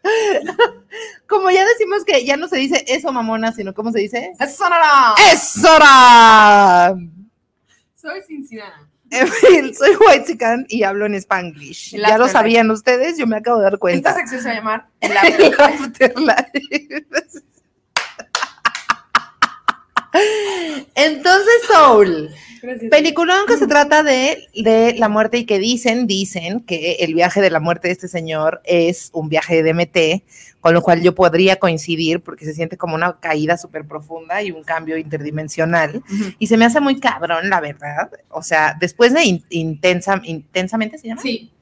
Como ya decimos que ya no se dice eso, mamona, sino ¿cómo se dice? ¡Eso no, no! ¡Es Sora! Soy Cincinnati. En fin, soy Whitezican y hablo en Spanglish. El Ya lo afterlife. sabían ustedes, yo me acabo de dar Esta cuenta. sección se va a llamar El El Afterlife. Entonces, Soul. Gracias. Peliculón que se trata de, de la muerte y que dicen, dicen que el viaje de la muerte de este señor es un viaje de DMT, con lo cual yo podría coincidir porque se siente como una caída súper profunda y un cambio interdimensional. Ujú. Y se me hace muy cabrón, la verdad. O sea, después de in- intensa, intensamente, ¿se llama? Sí,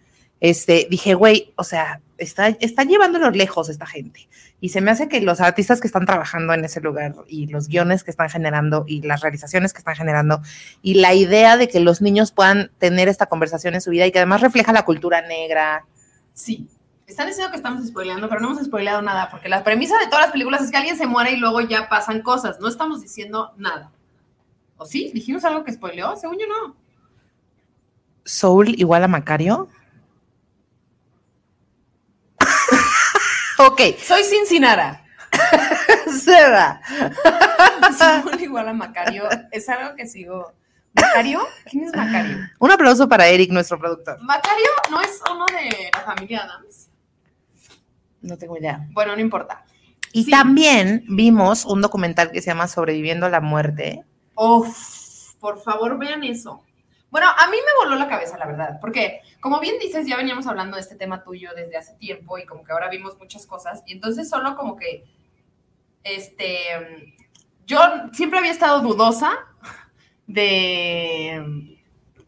este, dije, güey, o sea, está, está llevándolo lejos esta gente. Y se me hace que los artistas que están trabajando en ese lugar y los guiones que están generando y las realizaciones que están generando y la idea de que los niños puedan tener esta conversación en su vida y que además refleja la cultura negra. sí. Están diciendo que estamos spoileando, pero no hemos spoileado nada, porque la premisa de todas las películas es que alguien se muere y luego ya pasan cosas. No estamos diciendo nada. ¿O sí? ¿Dijimos algo que spoileó? Según yo no. Soul igual a Macario. Ok, Soy Cincinara. Seba. Soul igual a Macario. Es algo que sigo. ¿Macario? ¿Quién es Macario? Un aplauso para Eric, nuestro productor. Macario no es uno de la familia Adams. No tengo idea. Bueno, no importa. Y Sí. también vimos un documental que se llama Sobreviviendo a la muerte. Uf, por favor, vean eso. Bueno, a mí me voló la cabeza, la verdad, porque como bien dices, ya veníamos hablando de este tema tuyo desde hace tiempo y como que ahora vimos muchas cosas y entonces solo como que, este, yo siempre había estado dudosa de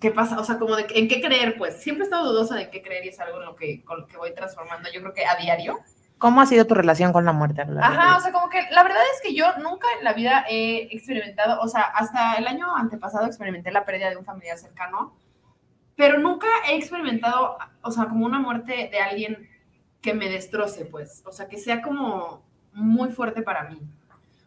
qué pasa, o sea, como de en qué creer, pues siempre he estado dudosa de qué creer y es algo en lo que, con lo que voy transformando, yo creo que a diario. ¿Cómo ha sido tu relación con la muerte? a lo largo de tu Ajá, o sea, como que la verdad es que yo nunca en la vida he experimentado, o sea, hasta el año antepasado experimenté la pérdida de un familiar cercano, pero nunca he experimentado, o sea, como una muerte de alguien que me destroce, pues, o sea, que sea como muy fuerte para mí.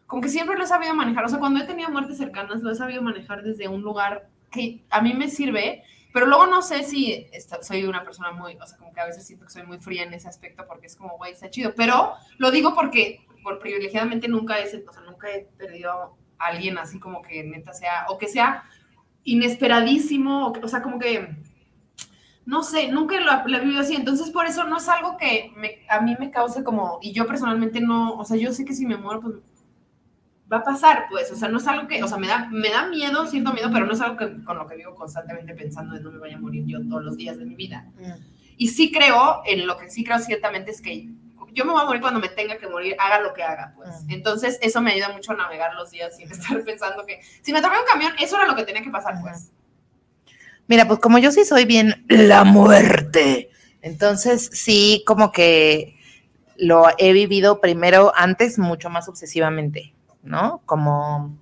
Como que siempre lo he sabido manejar, o sea, cuando he tenido muertes cercanas, lo he sabido manejar desde un lugar que a mí me sirve, pero luego no sé si soy una persona muy, o sea, como que a veces siento que soy muy fría en ese aspecto porque es como, güey, está chido, pero lo digo porque por privilegiadamente nunca he, o sea, nunca he perdido a alguien así como que neta sea, o que sea inesperadísimo, o, o sea, como que, no sé, nunca lo, lo he vivido así, entonces por eso no es algo que me- a mí me cause como, y yo personalmente no, o sea, yo sé que si me muero, pues va a pasar, pues, o sea, no es algo que, o sea, me da, me da miedo, siento miedo, pero no es algo que, con lo que vivo constantemente pensando de no me vaya a morir yo todos los días de mi vida. Y sí creo, en lo que sí creo ciertamente es que yo me voy a morir cuando me tenga que morir, haga lo que haga, pues. Ujú. Entonces, eso me ayuda mucho a navegar los días sin estar pensando que si me atropella un camión, eso era lo que tenía que pasar, pues. Mira, pues como yo sí soy bien la muerte, entonces sí como que lo he vivido primero antes mucho más obsesivamente, ¿no? Como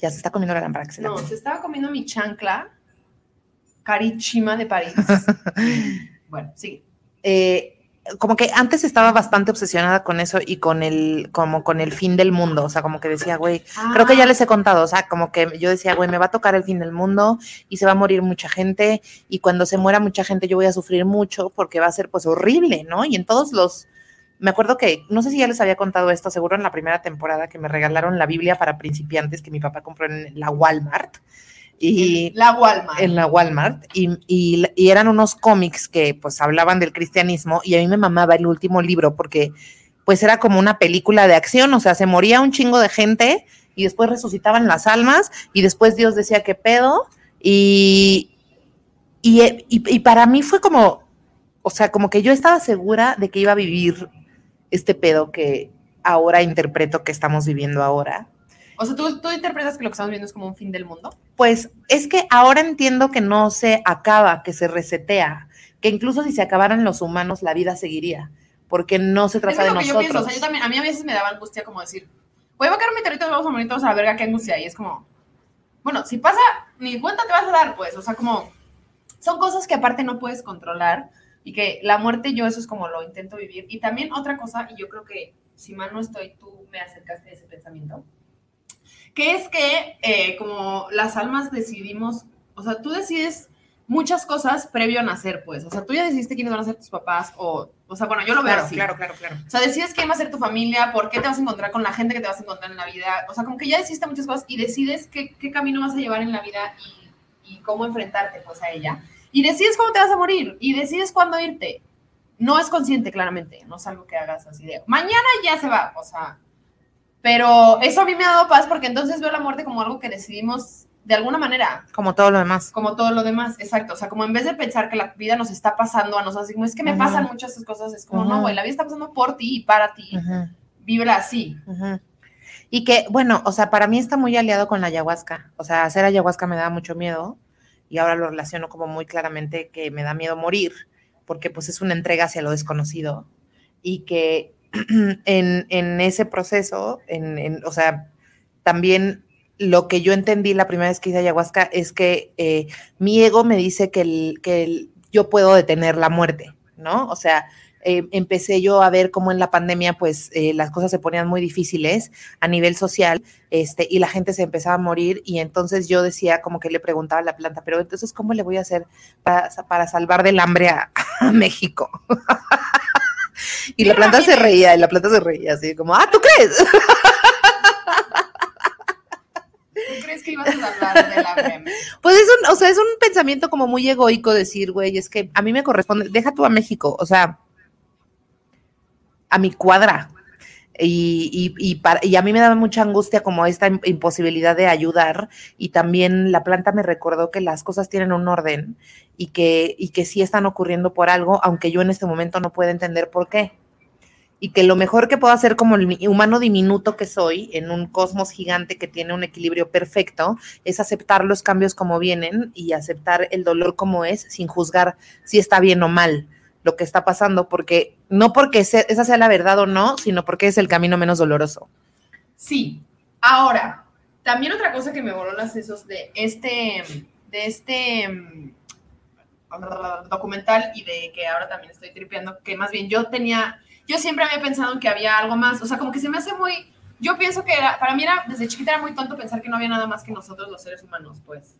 ya se está comiendo la lámpara que se No, se estaba comiendo mi chancla carichima de París. bueno, sí. eh, como que antes estaba bastante obsesionada con eso y con el, como con el fin del mundo, o sea, como que decía, güey, creo que ya les he contado, o sea, como que yo decía, güey, me va a tocar el fin del mundo y se va a morir mucha gente y cuando se muera mucha gente yo voy a sufrir mucho porque va a ser pues horrible, ¿no? Y en todos los, me acuerdo que, no sé si ya les había contado esto, seguro en la primera temporada que me regalaron la Biblia para principiantes que mi papá compró en la Walmart. Y la Walmart. en la Walmart. Y, y- y eran unos cómics que pues hablaban del cristianismo y a mí me mamaba el último libro porque pues era como una película de acción, o sea, se moría un chingo de gente y después resucitaban las almas y después Dios decía qué pedo y, y, y- y para mí fue como, o sea, como que yo estaba segura de que iba a vivir este pedo que ahora interpreto que estamos viviendo ahora. O sea, ¿tú, tú interpretas que lo que estamos viendo es como un fin del mundo. Pues es que ahora entiendo que no se acaba, que se resetea, que incluso si se acabaran los humanos, la vida seguiría, porque no se Es trata de lo que yo nosotros. pienso. O sea, yo también, a mí a veces me daba angustia como decir, voy a caer un meteorito vamos a morir todos a la verga, qué angustia. Y es como, bueno, si pasa, ni cuenta te vas a dar, pues. O sea, como, son cosas que aparte no puedes controlar y que la muerte yo eso es como lo intento vivir. Y también otra cosa, y yo creo que si mal no estoy, tú me acercaste a ese pensamiento, que es que eh, como las almas decidimos, o sea, tú decides muchas cosas previo a nacer, pues. O sea, tú ya decidiste quiénes van a ser tus papás o, o sea, bueno, yo lo veo Claro, así. claro, claro, claro. O sea, decides quién va a ser tu familia, por qué te vas a encontrar con la gente que te vas a encontrar en la vida. O sea, como que ya decidiste muchas cosas y decides qué, qué camino vas a llevar en la vida. Y y cómo enfrentarte pues a ella. Y decides cómo te vas a morir y decides cuándo irte. No es consciente, claramente, no es algo que hagas así de mañana ya se va, o sea, pero eso a mí me ha dado paz porque entonces veo la muerte como algo que decidimos de alguna manera. Como todo lo demás. Como todo lo demás, exacto. O sea, como en vez de pensar que la vida nos está pasando a nosotros, como es que me pasan muchas esas cosas, es como, no, güey, la vida está pasando por ti y para ti. Uh así. Y que, bueno, o sea, para mí está muy aliado con la ayahuasca. O sea, hacer ayahuasca me da mucho miedo y ahora lo relaciono como muy claramente que me da miedo morir, porque pues es una entrega hacia lo desconocido y que en, en ese proceso, en, o sea, también lo que yo entendí la primera vez que hice ayahuasca es que eh, mi ego me dice que, el, que yo puedo detener la muerte, ¿no? O sea, eh, empecé yo a ver cómo en la pandemia, pues eh, las cosas se ponían muy difíciles a nivel social, este, y la gente se empezaba a morir, y entonces yo decía, como que le preguntaba a la planta, pero entonces, ¿cómo le voy a hacer para, para salvar del hambre a, México? y la planta se reía, y la planta se reía, así como, ah, ¿tú crees? ¿Tú crees que ibas a salvar del hambre? Pues es un, o sea, es un pensamiento como muy egoico decir, güey, es que a mí me corresponde, deja tú a México, o sea, a mi cuadra. Y, y, y, a mí me daba mucha angustia como esta imposibilidad de ayudar y también la planta me recordó que las cosas tienen un orden y que, y que sí están ocurriendo por algo, aunque yo en este momento no puedo entender por qué. Y que lo mejor que puedo hacer como el humano diminuto que soy en un cosmos gigante que tiene un equilibrio perfecto es aceptar los cambios como vienen y aceptar el dolor como es sin juzgar si está bien o mal lo que está pasando, porque no porque esa sea la verdad o no, sino porque es el camino menos doloroso. Sí. Ahora, también otra cosa que me voló las sesos de este, de este mm, documental y de que ahora también estoy tripeando, que más bien yo tenía, yo siempre había pensado que había algo más, o sea, como que se me hace muy, yo pienso que era, para mí era, desde chiquita era muy tonto pensar que no había nada más que nosotros los seres humanos, pues.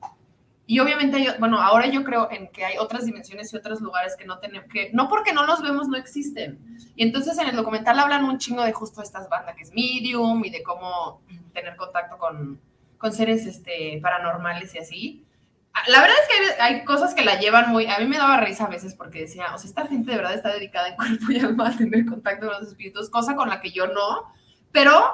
Y obviamente, bueno, ahora yo creo en que hay otras dimensiones y otros lugares que no tenemos, que no porque no los vemos no existen. Y entonces en el documental hablan un chingo de justo estas bandas que es medium y de cómo tener contacto con, con seres este, paranormales y así. Ah, la verdad es que hay, cosas que la llevan muy, a mí me daba risa a veces porque decía, o sea, esta gente de verdad está dedicada en cuerpo y alma a tener contacto con los espíritus, cosa con la que yo no, pero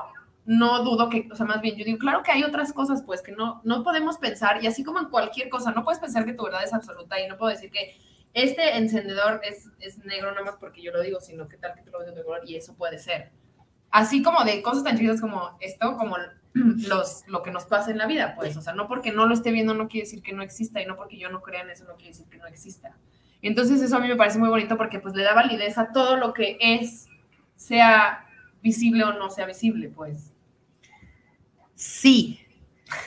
no dudo que, o sea, más bien yo digo, claro que hay otras cosas, pues, que no, no podemos pensar, y así como en cualquier cosa, no puedes pensar que tu verdad es absoluta y no puedo decir que este encendedor es, es negro nada más porque yo lo digo, sino que tal que te lo digo de color y eso puede ser. Así como de cosas tan chidas como esto, como los, lo que nos pasa en la vida, pues, o sea, no porque no lo esté viendo no quiere decir que no exista y no porque yo no crea en eso no quiere decir que no exista. Entonces eso a mí me parece muy bonito porque pues le da validez a todo lo que es, sea visible o no sea visible, pues. Sí.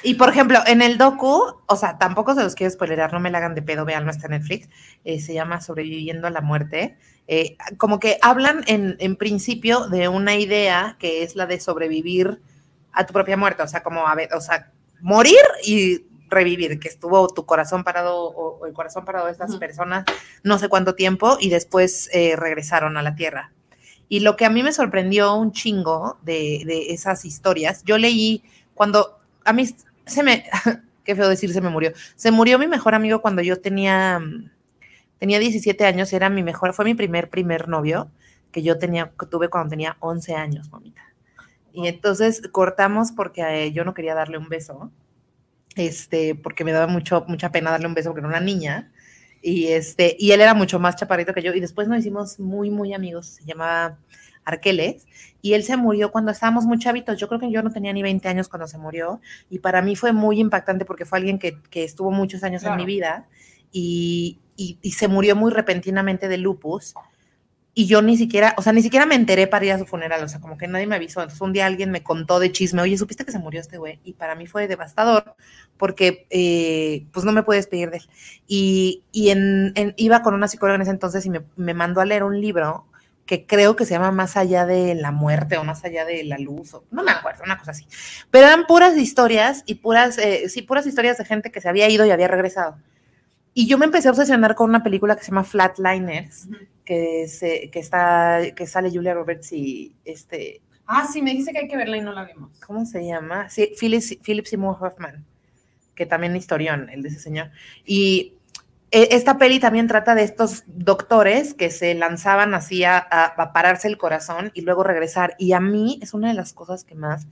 Y por ejemplo, en el docu, o sea, tampoco se los quiero spoilerar, no me la hagan de pedo, vean, no está en Netflix, eh, se llama Sobreviviendo a la Muerte. Eh, como que hablan en, en, principio de una idea que es la de sobrevivir a tu propia muerte, o sea, como, a ver, o sea, morir y revivir, que estuvo tu corazón parado o, el corazón parado de estas personas no sé cuánto tiempo y después eh, regresaron a la tierra. Y lo que a mí me sorprendió un chingo de, de esas historias, yo leí cuando a mí se me, qué feo decir se me murió, se murió mi mejor amigo cuando yo tenía, tenía 17 años, era mi mejor, fue mi primer, primer novio que yo tenía, que tuve cuando tenía 11 años, mamita. Y entonces cortamos porque eh, yo no quería darle un beso, este, porque me daba mucho, mucha pena darle un beso porque era una niña. Y, este, y él era mucho más chaparrito que yo. Y después nos hicimos muy, muy amigos. Se llamaba Arqueles, y él se murió cuando estábamos muy chavitos. Yo creo que yo no tenía ni 20 años cuando se murió, y para mí fue muy impactante porque fue alguien que, estuvo muchos años en mi vida y, y, se murió muy repentinamente de lupus. Y yo ni siquiera, o sea, ni siquiera me enteré para ir a su funeral, o sea, como que nadie me avisó. Entonces un día alguien me contó de chisme, oye, ¿supiste que se murió este güey? Y para mí fue devastador, porque eh, pues no me puedes pedir de él. Y, y en, iba con una psicóloga en ese entonces y me, me mandó a leer un libro que creo que se llama Más allá de la muerte o Más allá de la luz, o no me acuerdo, una cosa así. Pero eran puras historias y puras, eh, sí, puras historias de gente que se había ido y había regresado. Y yo me empecé a obsesionar con una película que se llama Flatliners, que, se, que, está, que sale Julia Roberts y este... Ah, sí, me dice que hay que verla y no la vimos. ¿Cómo se llama? Sí, Philip, Philip Seymour Hoffman. que también historión, el de ese señor. Y eh, esta peli también trata de estos doctores que se lanzaban así a, a, pararse el corazón y luego regresar. Y a mí es una de las cosas que más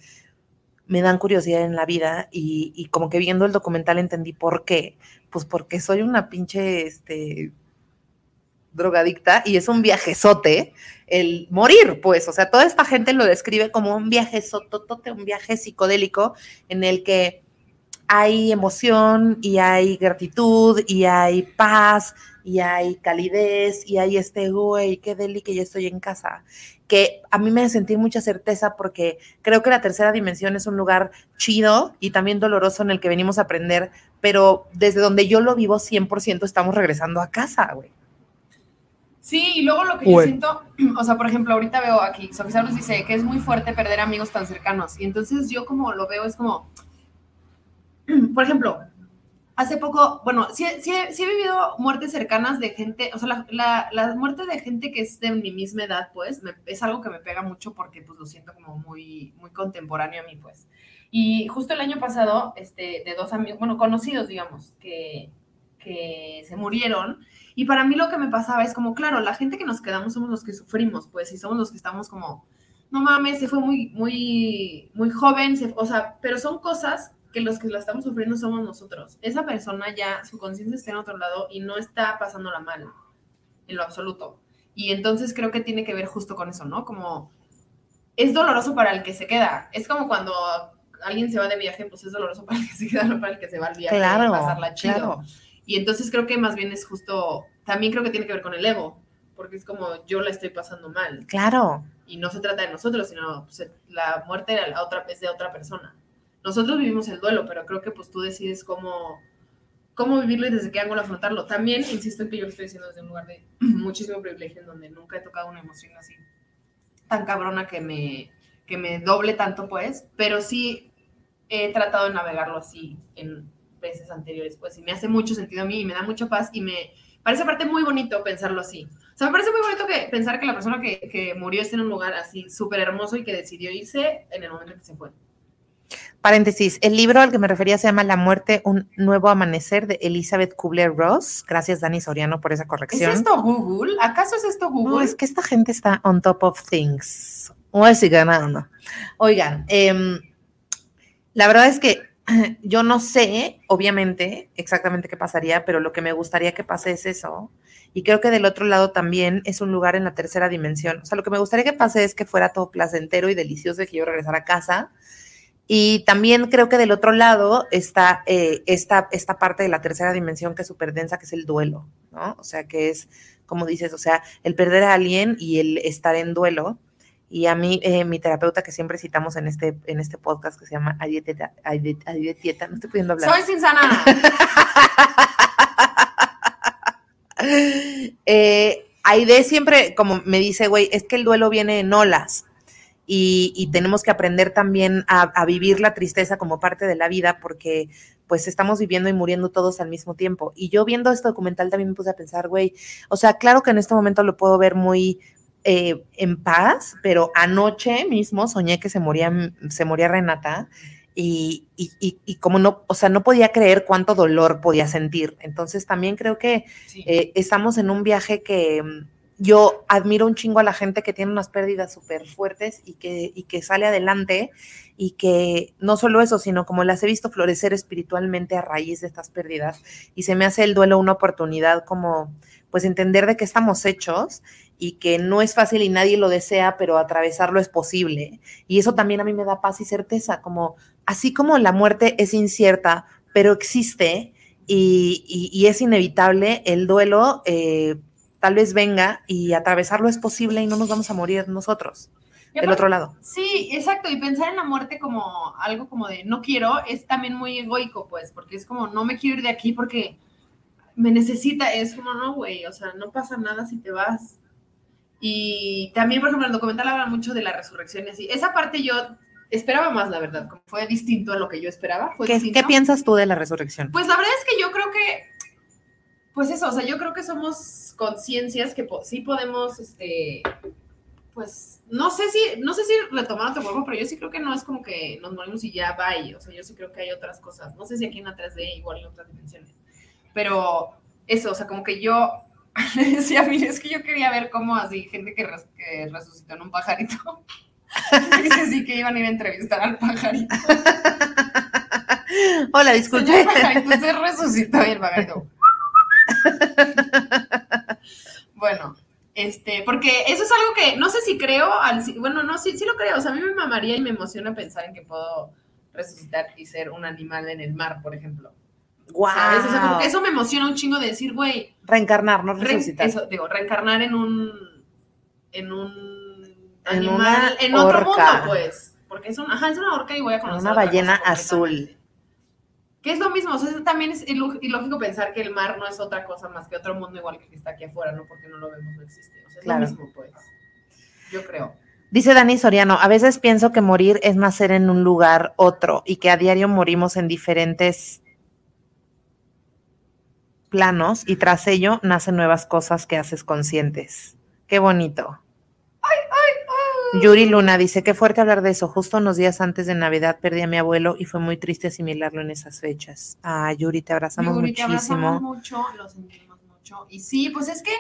me dan curiosidad en la vida y, y como que viendo el documental entendí por qué. Pues porque soy una pinche, este, drogadicta y es un viajezote el morir, pues, o sea, toda esta gente lo describe como un viajezototote, un viaje psicodélico en el que hay emoción y hay gratitud y hay paz y hay calidez y hay este, güey, qué deli que ya estoy en casa, que a mí me hace sentir mucha certeza porque creo que la tercera dimensión es un lugar chido y también doloroso en el que venimos a aprender, pero desde donde yo lo vivo 100% estamos regresando a casa, güey. Sí, y luego lo que yo siento, o sea, por ejemplo, ahorita veo aquí, Sofía nos dice que es muy fuerte perder amigos tan cercanos. Y entonces yo como lo veo es como, por ejemplo, hace poco, bueno, sí, sí, sí he vivido muertes cercanas de gente, o sea, la, la, muerte de gente que es de mi misma edad, pues, es algo que me pega mucho porque pues lo siento como muy, muy contemporáneo a mí, pues. Y justo el año pasado, este, de dos amigos, bueno, conocidos, digamos, que, que se murieron, y para mí lo que me pasaba es como, claro, la gente que nos quedamos somos los que sufrimos, pues, y somos los que estamos como, no mames, se fue muy, muy, muy joven, o sea, pero son cosas que los que la estamos sufriendo somos nosotros. Esa persona ya, su conciencia está en otro lado y no está pasándola mal, en lo absoluto. Y entonces creo que tiene que ver justo con eso, ¿no? Como es doloroso para el que se queda. Es como cuando alguien se va de viaje, pues es doloroso para el que se queda, no para el que se va al viaje claro, pasarla chido. Claro. Y entonces creo que más bien es justo, también creo que tiene que ver con el ego, porque es como yo la estoy pasando mal. Claro. Y no se trata de nosotros, sino pues, la muerte de la otra, es de otra persona. Nosotros vivimos el duelo, pero creo que pues tú decides cómo, cómo vivirlo y desde qué ángulo afrontarlo. También insisto en que yo lo estoy diciendo desde un lugar de muchísimo privilegio, en donde nunca he tocado una emoción así tan cabrona que me, que me doble tanto, pues, pero sí he tratado de navegarlo así en veces anteriores, pues, y me hace mucho sentido a mí y me da mucha paz y me parece aparte muy bonito pensarlo así. O sea, me parece muy bonito que pensar que la persona que, que murió está en un lugar así súper hermoso y que decidió irse en el momento en que se fue. Paréntesis, el libro al que me refería se llama La muerte, un nuevo amanecer de Elizabeth Kubler-Ross. Gracias, Dani Soriano, por esa corrección. ¿Es esto Google? ¿Acaso es esto Google? No, es que esta gente está on top of things. O así ganando. Oigan, eh, la verdad es que yo no sé, obviamente, exactamente qué pasaría, pero lo que me gustaría que pase es eso. Y creo que del otro lado también es un lugar en la tercera dimensión. O sea, lo que me gustaría que pase es que fuera todo placentero y delicioso y que yo regresara a casa. Y también creo que del otro lado está eh, esta, esta parte de la tercera dimensión que es súper densa, que es el duelo, ¿no? O sea, que es, como dices, o sea, el perder a alguien y el estar en duelo y a mí, eh, mi terapeuta que siempre citamos en este, en este podcast que se llama Adietieta, no estoy pudiendo hablar. Soy sin sana. eh, Aide siempre, como me dice, güey, es que el duelo viene en olas. Y, y tenemos que aprender también a, a, vivir la tristeza como parte de la vida porque pues estamos viviendo y muriendo todos al mismo tiempo. Y yo viendo este documental también me puse a pensar, güey, o sea, claro que en este momento lo puedo ver muy, eh, en paz, pero anoche mismo soñé que se moría, se moría Renata y, y, y, y, como no, o sea, no podía creer cuánto dolor podía sentir. Entonces también creo que sí. eh, estamos en un viaje que yo admiro un chingo a la gente que tiene unas pérdidas súper fuertes y que, y que sale adelante y que no solo eso, sino como las he visto florecer espiritualmente a raíz de estas pérdidas y se me hace el duelo una oportunidad como pues entender de qué estamos hechos y que no es fácil y nadie lo desea, pero atravesarlo es posible. Y eso también a mí me da paz y certeza, como así como la muerte es incierta, pero existe y, y, es inevitable, el duelo eh, tal vez venga y atravesarlo es posible y no nos vamos a morir nosotros. Del otro lado. Sí, exacto. Y pensar en la muerte como algo como de no quiero es también muy egoico, pues, porque es como no me quiero ir de aquí porque me necesita. Es como no, güey, o sea, no pasa nada si te vas. Y también, por ejemplo, el documental habla mucho de la resurrección y así. Esa parte yo esperaba más, la verdad, como fue distinto a lo que yo esperaba. Fue ¿Qué, ¿Qué, piensas tú de la resurrección? Pues la verdad es que yo creo que, pues eso, o sea, yo creo que somos conciencias que po sí podemos, este, pues, no sé si, no sé si retomar otro cuerpo, pero yo sí creo que no es como que nos morimos y ya va, o sea, yo sí creo que hay otras cosas. No sé si aquí en la 3D igual en otras dimensiones. Pero eso, o sea, como que yo le decía a mí, es que yo quería ver cómo así, gente que, res- que resucitó en un pajarito. Dice sí que iban a ir a entrevistar al pajarito. Hola, disculpe. pajarito, usted resucitó y el pajarito. bueno, este, porque eso es algo que no sé si creo, al, bueno, no, sí, sí lo creo, o sea, a mí me mamaría y me emociona pensar en que puedo resucitar y ser un animal en el mar, por ejemplo. Guau. ¿Sabes? O sea, como que eso me emociona un chingo de decir, güey, Reencarnar, no re- resucitar. eso, digo, reencarnar en un, en un En animal, en otro orca. mundo, pues, porque es una, ajá, es una orca y voy a conocer Una ballena azul. Que es lo mismo, o sea, también es iló- ilógico pensar que el mar no es otra cosa más que otro mundo igual que el que está aquí afuera, ¿no? Porque no lo vemos, no existe. O sea, es Claro. lo mismo, pues. Yo creo. Dice Dani Soriano, a veces pienso que morir es nacer en un lugar otro y que a diario morimos en diferentes planos y tras ello nacen nuevas cosas que haces conscientes. Qué bonito. Yuri Luna dice, qué fuerte hablar de eso. Justo unos días antes de Navidad perdí a mi abuelo y fue muy triste asimilarlo en esas fechas. Ah, Yuri, te abrazamos Yuri, te muchísimo. abrazamos mucho, lo sentimos mucho. Y sí, pues es que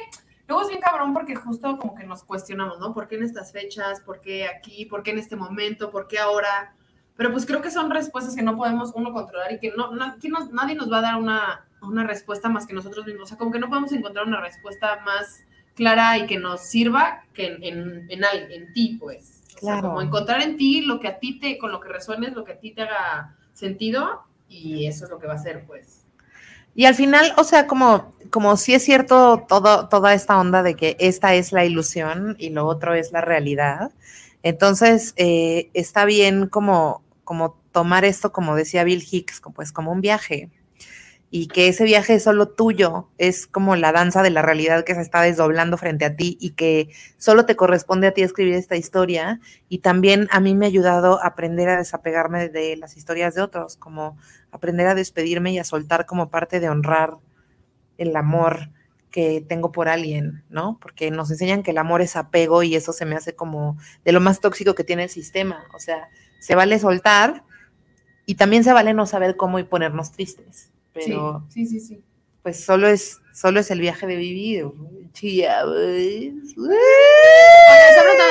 luego es bien cabrón porque justo como que nos cuestionamos, ¿no? ¿Por qué en estas fechas? ¿Por qué aquí? ¿Por qué en este momento? ¿Por qué ahora? Pero pues creo que son respuestas que no podemos uno controlar y que no, na- aquí nos- nadie nos va a dar una, una respuesta más que nosotros mismos. O sea, como que no podemos encontrar una respuesta más clara y que nos sirva que en, en, en, en ti, pues. O sea, como encontrar en ti lo que a ti te, con lo que resuenes, lo que a ti te haga sentido y eso es lo que va a ser, pues. Y al final, o sea, como, como sí es cierto todo, toda esta onda de que esta es la ilusión y lo otro es la realidad, entonces eh, está bien como, como tomar esto, como decía Bill Hicks, como, pues como un viaje. Y que ese viaje es solo tuyo, es como la danza de la realidad que se está desdoblando frente a ti y que solo te corresponde a ti escribir esta historia. Y también a mí me ha ayudado a aprender a desapegarme de las historias de otros, como aprender a despedirme y a soltar como parte de honrar el amor que tengo por alguien, ¿no? Porque nos enseñan que el amor es apego y eso se me hace como de lo más tóxico que tiene el sistema. O sea, se vale soltar y también se vale no saber cómo y ponernos tristes. Pero sí, sí, sí, sí. pues solo es, solo es el viaje de vivir. Chía,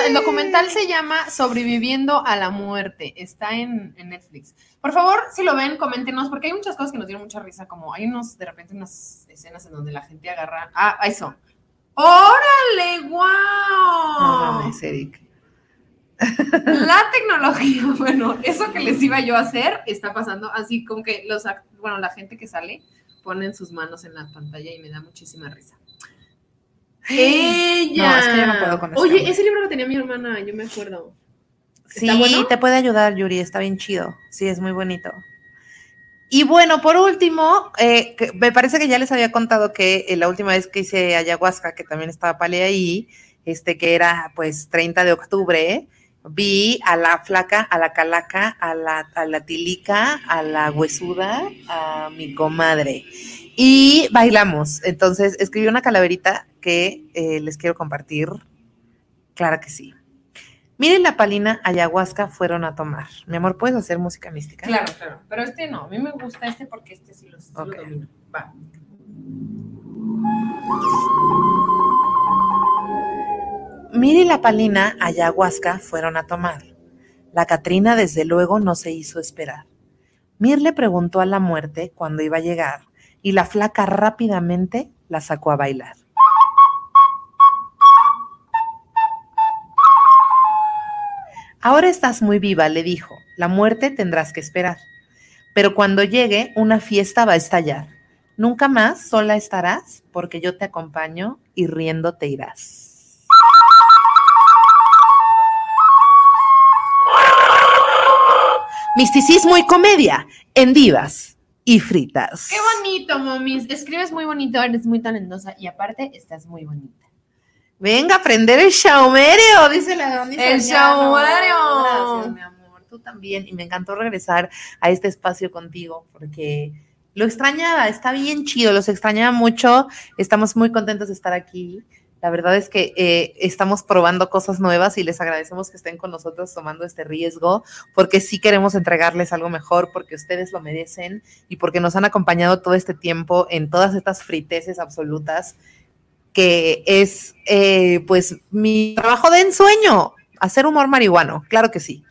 el documental se llama Sobreviviendo a la muerte. Está en, en Netflix. Por favor, si lo ven, coméntenos, porque hay muchas cosas que nos dieron mucha risa, como hay unos, de repente, unas escenas en donde la gente agarra. Ah, son. ¡Órale! No ¡Wow! Eric. La tecnología, bueno, eso que les iba yo a hacer está pasando así como que los, bueno, la gente que sale ponen sus manos en la pantalla y me da muchísima risa. Ella. No, es que yo no puedo con Oye, ese libro lo tenía mi hermana, yo me acuerdo. Sí, ¿Está bueno? te puede ayudar, Yuri, está bien chido. Sí, es muy bonito. Y bueno, por último, eh, me parece que ya les había contado que eh, la última vez que hice ayahuasca, que también estaba Pale ahí, este que era pues 30 de octubre, vi a la flaca, a la calaca, a la, a la tilica, a la huesuda, a mi comadre. Y bailamos. Entonces escribí una calaverita que eh, les quiero compartir. Claro que sí. Miren la palina ayahuasca fueron a tomar. Mi amor, ¿puedes hacer música mística? Claro, claro. Pero este no, a mí me gusta este porque este sí lo, domino. Va. Mir y la palina ayahuasca fueron a tomar. La Catrina desde luego no se hizo esperar. Mir le preguntó a la muerte cuándo iba a llegar y la flaca rápidamente la sacó a bailar. Ahora estás muy viva, le dijo. La muerte tendrás que esperar. Pero cuando llegue, una fiesta va a estallar. Nunca más sola estarás, porque yo te acompaño y riendo te irás. Misticismo y comedia en divas y fritas. Qué bonito, momis. Escribes muy bonito, eres muy talentosa y aparte estás muy bonita. Venga a aprender el shaumerio, dice la Dani El shaumerio. Gracias, mi amor. Tú también. Y me encantó regresar a este espacio contigo porque lo extrañaba, está bien chido, los extrañaba mucho. Estamos muy contentos de estar aquí. La verdad es que eh, estamos probando cosas nuevas y les agradecemos que estén con nosotros tomando este riesgo, porque sí queremos entregarles algo mejor, porque ustedes lo merecen y porque nos han acompañado todo este tiempo en todas estas friteces absolutas, que es eh, pues mi trabajo de ensueño, hacer humor marihuano, claro que sí.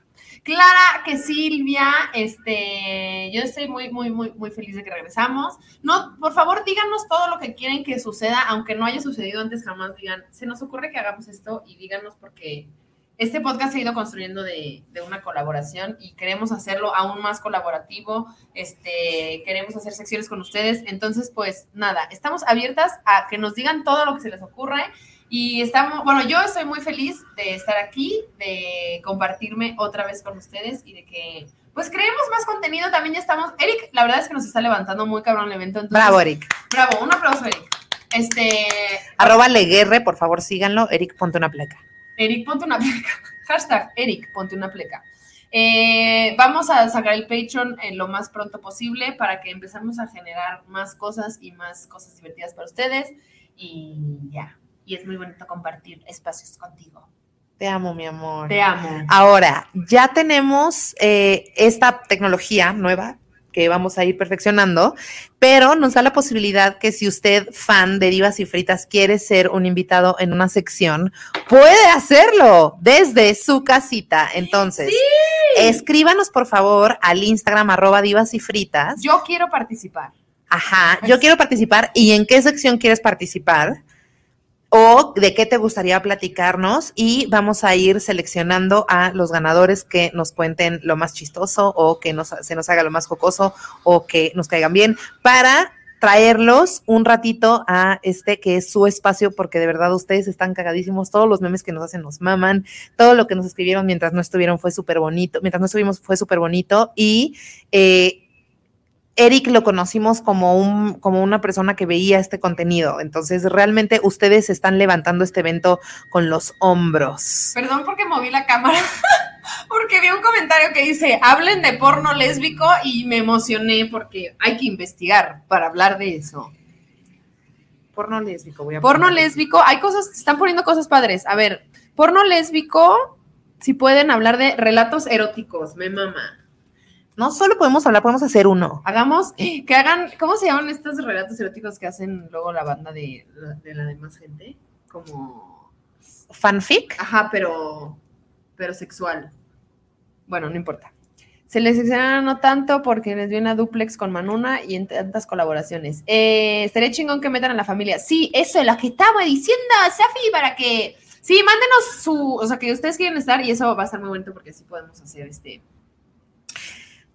Clara que Silvia, este, yo estoy muy, muy, muy, muy feliz de que regresamos. No, por favor, díganos todo lo que quieren que suceda, aunque no haya sucedido antes, jamás digan, se nos ocurre que hagamos esto y díganos porque este podcast se ha ido construyendo de, una colaboración y queremos hacerlo aún más colaborativo. Este, queremos hacer secciones con ustedes. Entonces, pues nada, estamos abiertas a que nos digan todo lo que se les ocurre. Y estamos, bueno, yo estoy muy feliz de estar aquí, de compartirme otra vez con ustedes y de que, pues, creemos más contenido. También ya estamos. Eric, la verdad es que nos está levantando muy cabrón el evento. entonces- Bravo, Eric. Bravo, un aplauso, Eric. Este, Arroba Leguerre, por favor, síganlo. Eric, ponte una placa. Eric, ponte una pleca. Hashtag Eric, ponte una pleca. Eh, vamos a sacar el Patreon en lo más pronto posible para que empezamos a generar más cosas y más cosas divertidas para ustedes. Y ya. Y es muy bonito compartir espacios contigo. Te amo, mi amor. Te amo. Ahora, ya tenemos eh, esta tecnología nueva que vamos a ir perfeccionando, pero nos da la posibilidad que si usted, fan de Divas y Fritas, quiere ser un invitado en una sección, puede hacerlo desde su casita. Entonces, escríbanos por favor al Instagram arroba divas y fritas. Yo quiero participar. Ajá, yo quiero participar. ¿Y en qué sección quieres participar? O de qué te gustaría platicarnos y vamos a ir seleccionando a los ganadores que nos cuenten lo más chistoso o que nos, se nos haga lo más jocoso o que nos caigan bien para traerlos un ratito a este que es su espacio porque de verdad ustedes están cagadísimos, todos los memes que nos hacen nos maman, todo lo que nos escribieron mientras no estuvieron fue súper bonito, mientras no estuvimos fue súper bonito y eh, Eric lo conocimos como, un, como una persona que veía este contenido. Entonces, realmente ustedes están levantando este evento con los hombros. Perdón porque moví la cámara. Porque vi un comentario que dice, hablen de porno lésbico y me emocioné porque hay que investigar para hablar de eso. Porno lésbico, voy a Porno poner. lésbico, hay cosas, están poniendo cosas padres. A ver, porno lésbico, si pueden hablar de relatos eróticos, me mama. No solo podemos hablar, podemos hacer uno. Hagamos, que hagan, ¿cómo se llaman estos relatos eróticos que hacen luego la banda de, de la demás gente? Como, Fanfic. ajá, pero, pero sexual. Bueno, no importa. Se les extraña no tanto porque les viene a duplex con Manuna y en tantas colaboraciones. Eh, estaría chingón que metan a la familia. Sí, eso es lo que estaba diciendo, Safi, para que. Sí, mándenos su. O sea, que ustedes quieren estar y eso va a estar muy bonito porque así podemos hacer este.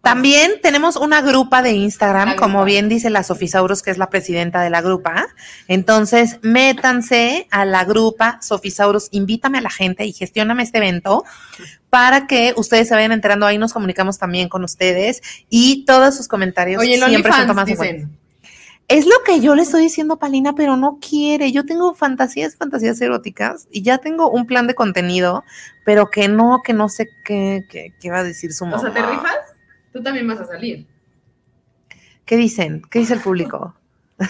También tenemos una grupa de Instagram, como bien dice la Sofisaurus, que es la presidenta de la grupa. Entonces, métanse a la grupa Sofisaurus, invítame a la gente y gestióname este evento para que ustedes se vayan enterando. Ahí nos comunicamos también con ustedes y todos sus comentarios Oye, siempre son tomados en cuenta. dicen. Es lo que yo le estoy diciendo a Palina, pero no quiere. Yo tengo fantasías, fantasías eróticas y ya tengo un plan de contenido, pero que no, que no sé qué, qué, qué va a decir su mamá. O sea, ¿te rifas? Tú también vas a salir. ¿Qué dicen? ¿Qué dice el público? Es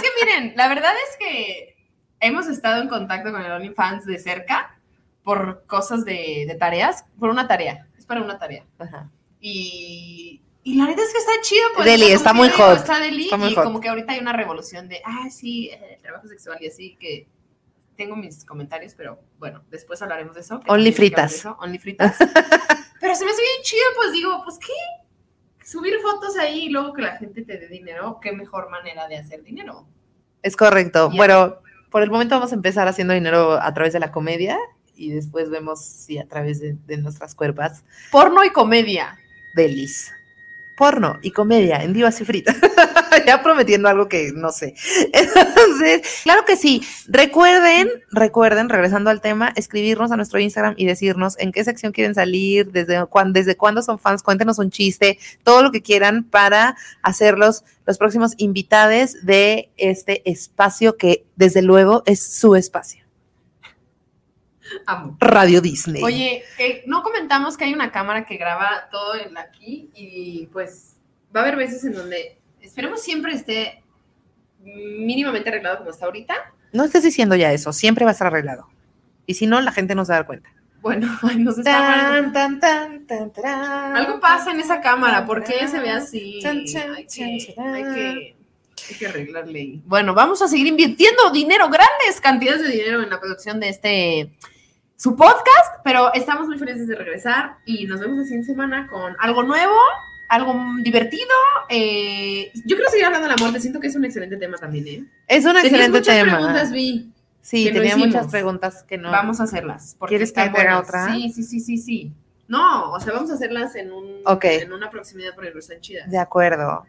que miren, la verdad es que hemos estado en contacto con el OnlyFans de cerca por cosas de, de tareas, por una tarea, es para una tarea. Y, y la neta es que está chido. Pues, Deli, está muy hot, Está Deli está muy y hot. como que ahorita hay una revolución de, ah, sí, eh, trabajo sexual y así, que tengo mis comentarios, pero bueno, después hablaremos de eso. Only fritas. eso, Only fritas. pero se me hace bien chido, pues digo, pues qué, subir fotos ahí y luego que la gente te dé dinero, qué mejor manera de hacer dinero. Es correcto. Bueno, por el momento vamos a empezar haciendo dinero a través de la comedia y después vemos si a través de, de nuestras cuerpas. Porno y comedia. Delis. Porno y comedia en Divas y Fritas. ya prometiendo algo que no sé. Entonces, claro que sí. Recuerden, recuerden, regresando al tema, escribirnos a nuestro Instagram y decirnos en qué sección quieren salir, desde, cuán- desde cuándo son fans, cuéntenos un chiste, todo lo que quieran para hacerlos los próximos invitados de este espacio que desde luego es su espacio. Amo. Radio Disney. Oye, eh, no comentamos que hay una cámara que graba todo en aquí y pues va a haber veces en donde esperemos siempre esté mínimamente arreglado como está ahorita. No estés diciendo ya eso, siempre va a estar arreglado. Y si no, la gente no se va a dar cuenta. Bueno, ay, no se está Tan. Algo pasa en esa cámara, ¿por qué se ve así? Chan, chan, Hay que, hay que- hay que arreglarle. ahí. Bueno, vamos a seguir invirtiendo dinero, grandes cantidades de dinero en la producción de este su podcast, pero estamos muy felices de regresar y nos vemos la siguiente semana con algo nuevo, algo divertido. eh, yo quiero seguir hablando de la muerte, siento que es un excelente tema también, ¿eh? Es un excelente muchas tema. preguntas, Vi. sí, no tenía muchas preguntas que no. Vamos a hacerlas. ¿Quieres que haga otra? Sí, sí, sí, sí, sí. No, o sea, vamos a hacerlas en, un, en una proximidad porque están chidas. De acuerdo.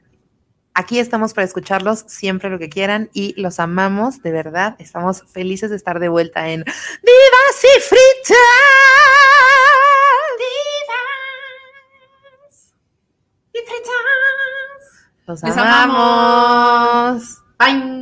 Aquí estamos para escucharlos siempre lo que quieran y los amamos, de verdad. Estamos felices de estar de vuelta en Divas y y. Los Les amamos. Bye.